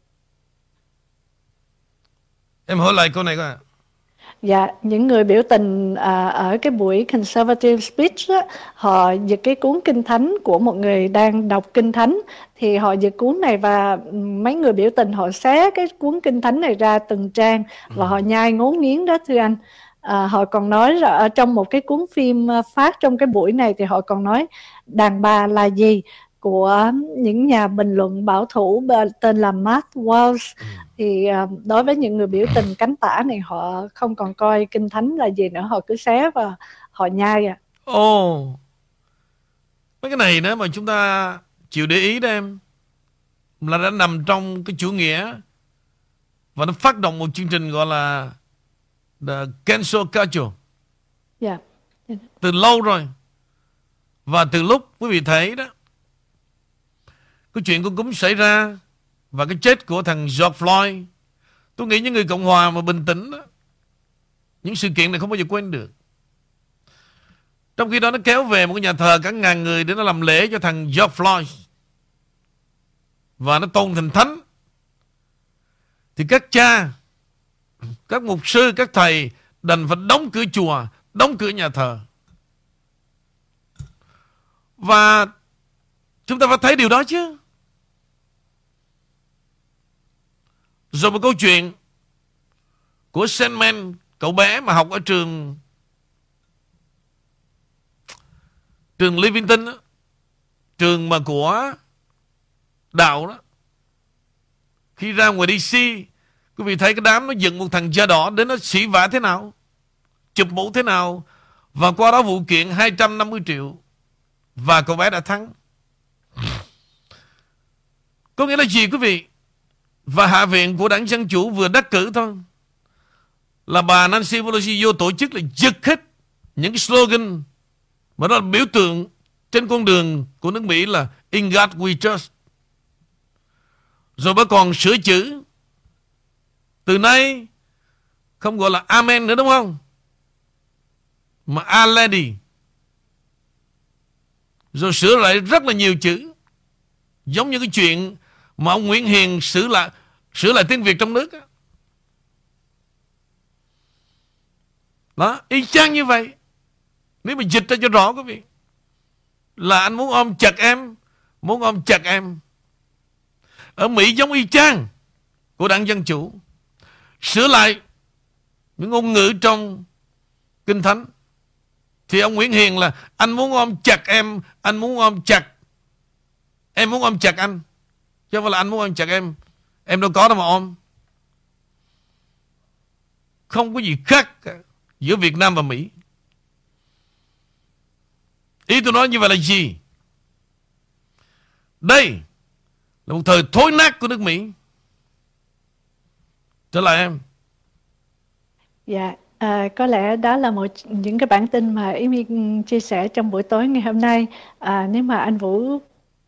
em hỏi lại câu này coi Dạ, những người biểu tình à, ở cái buổi conservative speech đó, họ giật cái cuốn kinh thánh của một người đang đọc kinh thánh thì họ giật cuốn này và mấy người biểu tình họ xé cái cuốn kinh thánh này ra từng trang và ừ. họ nhai ngốn nghiến đó thưa anh. À, họ còn nói là ở trong một cái cuốn phim à, phát trong cái buổi này thì họ còn nói đàn bà là gì của những nhà bình luận bảo thủ tên là Matt Walsh ừ. thì uh, đối với những người biểu tình cánh tả này họ không còn coi kinh thánh là gì nữa họ cứ xé và họ nhai à. Ồ, oh. mấy cái này nữa mà chúng ta chịu để ý đó em là đã nằm trong cái chủ nghĩa và nó phát động một chương trình gọi là the cancel culture. Yeah. Từ lâu rồi. Và từ lúc quý vị thấy đó cái chuyện con cúm xảy ra và cái chết của thằng George Floyd tôi nghĩ những người Cộng Hòa mà bình tĩnh đó, những sự kiện này không bao giờ quên được. Trong khi đó nó kéo về một cái nhà thờ cả ngàn người để nó làm lễ cho thằng George Floyd. Và nó tôn thành thánh. Thì các cha các mục sư các thầy đành phải đóng cửa chùa đóng cửa nhà thờ và chúng ta phải thấy điều đó chứ Rồi một câu chuyện của Sandman, cậu bé mà học ở trường trường Livingston đó, trường mà của đạo đó. Khi ra ngoài DC, quý vị thấy cái đám nó dựng một thằng da đỏ đến nó xỉ vả thế nào, chụp mũ thế nào và qua đó vụ kiện 250 triệu và cậu bé đã thắng. Có nghĩa là gì, quý vị? Và Hạ viện của đảng Dân Chủ vừa đắc cử thôi Là bà Nancy Pelosi vô tổ chức là giật hết Những cái slogan Mà đó là biểu tượng Trên con đường của nước Mỹ là In God we trust Rồi bà còn sửa chữ, Từ nay Không gọi là Amen nữa, đúng không Mà A Lady rồi sửa lại rất là nhiều chữ. Giống như cái chuyện mà ông Nguyễn Hiền sửa lại sửa lại tiếng Việt trong nước đó. đó, y chang như vậy. Nếu mà dịch ra cho rõ, quý vị, là anh muốn ôm chặt em, muốn ôm chặt em. Ở Mỹ giống y chang của đảng Dân Chủ, sửa lại những ngôn ngữ trong Kinh Thánh thì ông Nguyễn Hiền là, anh muốn ôm chặt em, anh muốn ôm chặt, em muốn ôm chặt anh. Chứ không phải là anh muốn ôm chặt em Em đâu có đâu mà ôm. Không có gì khác Giữa Việt Nam và Mỹ. Ý tôi nói như vậy là gì? Đây Là một thời thối nát của nước Mỹ. Trở lại em. Dạ. À, có lẽ đó là một những cái bản tin mà Yến chia sẻ trong buổi tối ngày hôm nay. À, nếu mà anh Vũ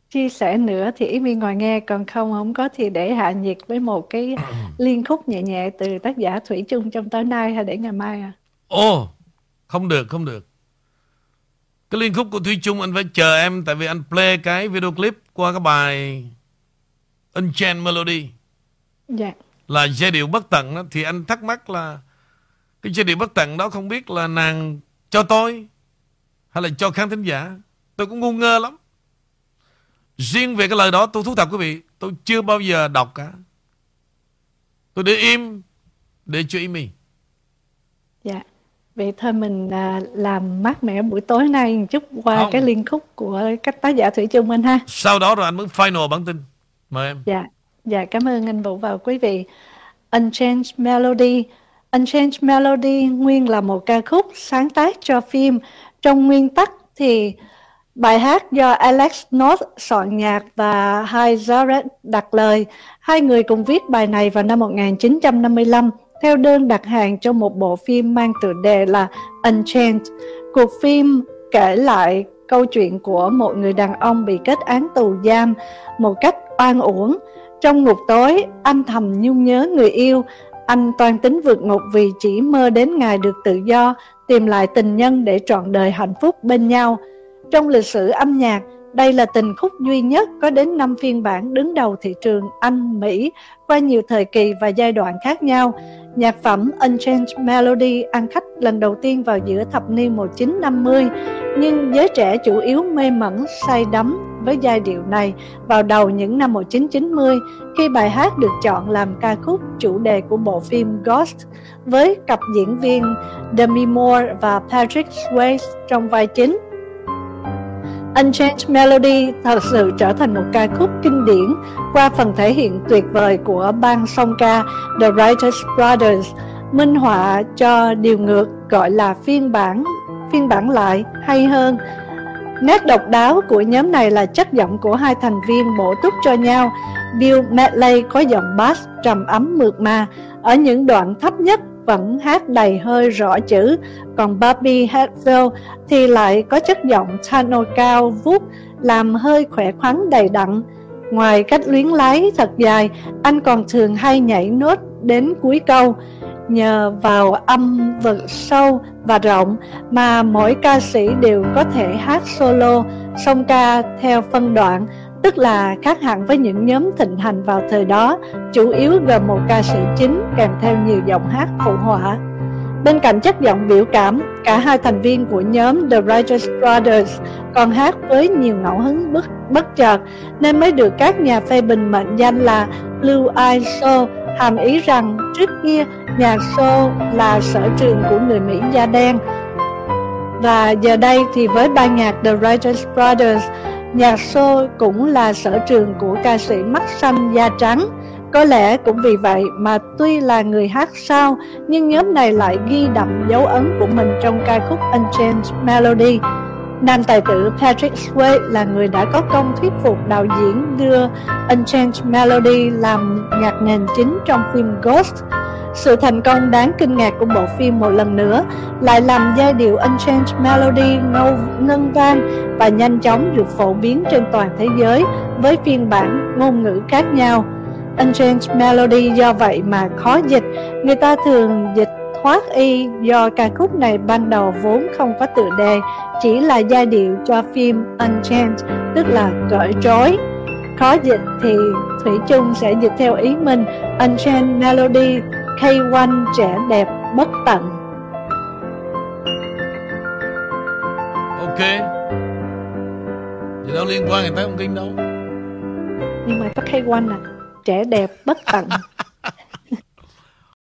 chia sẻ nữa thì Viên ngồi nghe còn không không có thì để hạ nhiệt với một cái liên khúc nhẹ nhẹ từ tác giả Thủy Chung trong tối nay hay để ngày mai à? Ồ, không được, không được. Cái liên khúc của Thủy Chung anh phải chờ em tại vì anh play cái video clip qua cái bài Unchained Melody. Dạ. Là giai điệu bất tận đó, thì anh thắc mắc là cái giai điệu bất tận đó không biết là nàng cho tôi hay là cho khán thính giả. Tôi cũng ngu ngơ lắm. Riêng về cái lời đó tôi thú thật quý vị Tôi chưa bao giờ đọc cả Tôi để im Để cho im mình Dạ Vậy thôi mình à, làm mát mẻ buổi tối nay một chút qua Không. cái liên khúc của các tác giả Thủy Chung anh ha. Sau đó rồi anh mới final bản tin. Mời em. Dạ, dạ cảm ơn anh Vũ và quý vị. Unchanged Melody Unchanged Melody nguyên là một ca khúc sáng tác cho phim. Trong nguyên tắc thì Bài hát do Alex North soạn nhạc và Hai Jarrett đặt lời. Hai người cùng viết bài này vào năm 1955 theo đơn đặt hàng cho một bộ phim mang tựa đề là Unchained. Cuộc phim kể lại câu chuyện của một người đàn ông bị kết án tù giam một cách oan uổng. Trong ngục tối, anh thầm nhung nhớ người yêu. Anh toàn tính vượt ngục vì chỉ mơ đến ngày được tự do, tìm lại tình nhân để trọn đời hạnh phúc bên nhau. Trong lịch sử âm nhạc, Đây là tình khúc duy nhất có đến 5 phiên bản đứng đầu thị trường Anh, Mỹ qua nhiều thời kỳ và giai đoạn khác nhau. Nhạc phẩm Unchanged Melody ăn khách lần đầu tiên vào giữa thập niên 1950, nhưng giới trẻ chủ yếu mê mẩn say đắm với giai điệu này vào đầu những năm 1990 khi bài hát được chọn làm ca khúc chủ đề của bộ phim Ghost với cặp diễn viên Demi Moore và Patrick Swayze trong vai chính. Unchanged Melody thật sự trở thành một ca khúc kinh điển qua phần thể hiện tuyệt vời của ban song ca The Writers Brothers, minh họa cho điều ngược gọi là phiên bản phiên bản lại hay hơn. Nét độc đáo của nhóm này là chất giọng của hai thành viên bổ túc cho nhau. Bill Medley có giọng bass trầm ấm mượt mà, ở những đoạn thấp nhất vẫn hát đầy hơi rõ chữ, còn Bobby Hatfield thì lại có chất giọng tenor cao vút, làm hơi khỏe khoắn đầy đặn. Ngoài cách luyến lái thật dài, anh còn thường hay nhảy nốt đến cuối câu. Nhờ vào âm vực sâu và rộng mà mỗi ca sĩ đều có thể hát solo, song ca theo phân đoạn, tức là khác hẳn với những nhóm thịnh hành vào thời đó, chủ yếu gồm một ca sĩ chính kèm theo nhiều giọng hát phụ họa. Bên cạnh chất giọng biểu cảm, cả hai thành viên của nhóm The Righteous Brothers còn hát với nhiều ngẫu hứng bất, bất chợt nên mới được các nhà phê bình mệnh danh là Blue Eye Soul, hàm ý rằng trước kia nhạc soul là sở trường của người Mỹ da đen. Và giờ đây thì với ban nhạc The Righteous Brothers, nhạc soul cũng là sở trường của ca sĩ mắt xanh da trắng. Có lẽ cũng vì vậy mà tuy là người hát sao, nhưng nhóm này lại ghi đậm dấu ấn của mình trong ca khúc Unchanged Melody. Nam tài tử Patrick Swayze là người đã có công thuyết phục đạo diễn đưa Unchained Melody làm nhạc nền chính trong phim Ghost. Sự thành công đáng kinh ngạc của bộ phim một lần nữa lại làm giai điệu Unchained Melody ngâu ngân vang và nhanh chóng được phổ biến trên toàn thế giới với phiên bản ngôn ngữ khác nhau. Unchained Melody do vậy mà khó dịch, người ta thường dịch thoát y do ca khúc này ban đầu vốn không có tựa đề, chỉ là giai điệu cho phim Unchained, tức là cởi trói. Khó dịch thì Thủy chung sẽ dịch theo ý mình Unchained Melody K1 trẻ đẹp bất tận. Ok Gì đâu liên quan người ta không tin đâu Nhưng mà có K1 à, trẻ đẹp bất tận.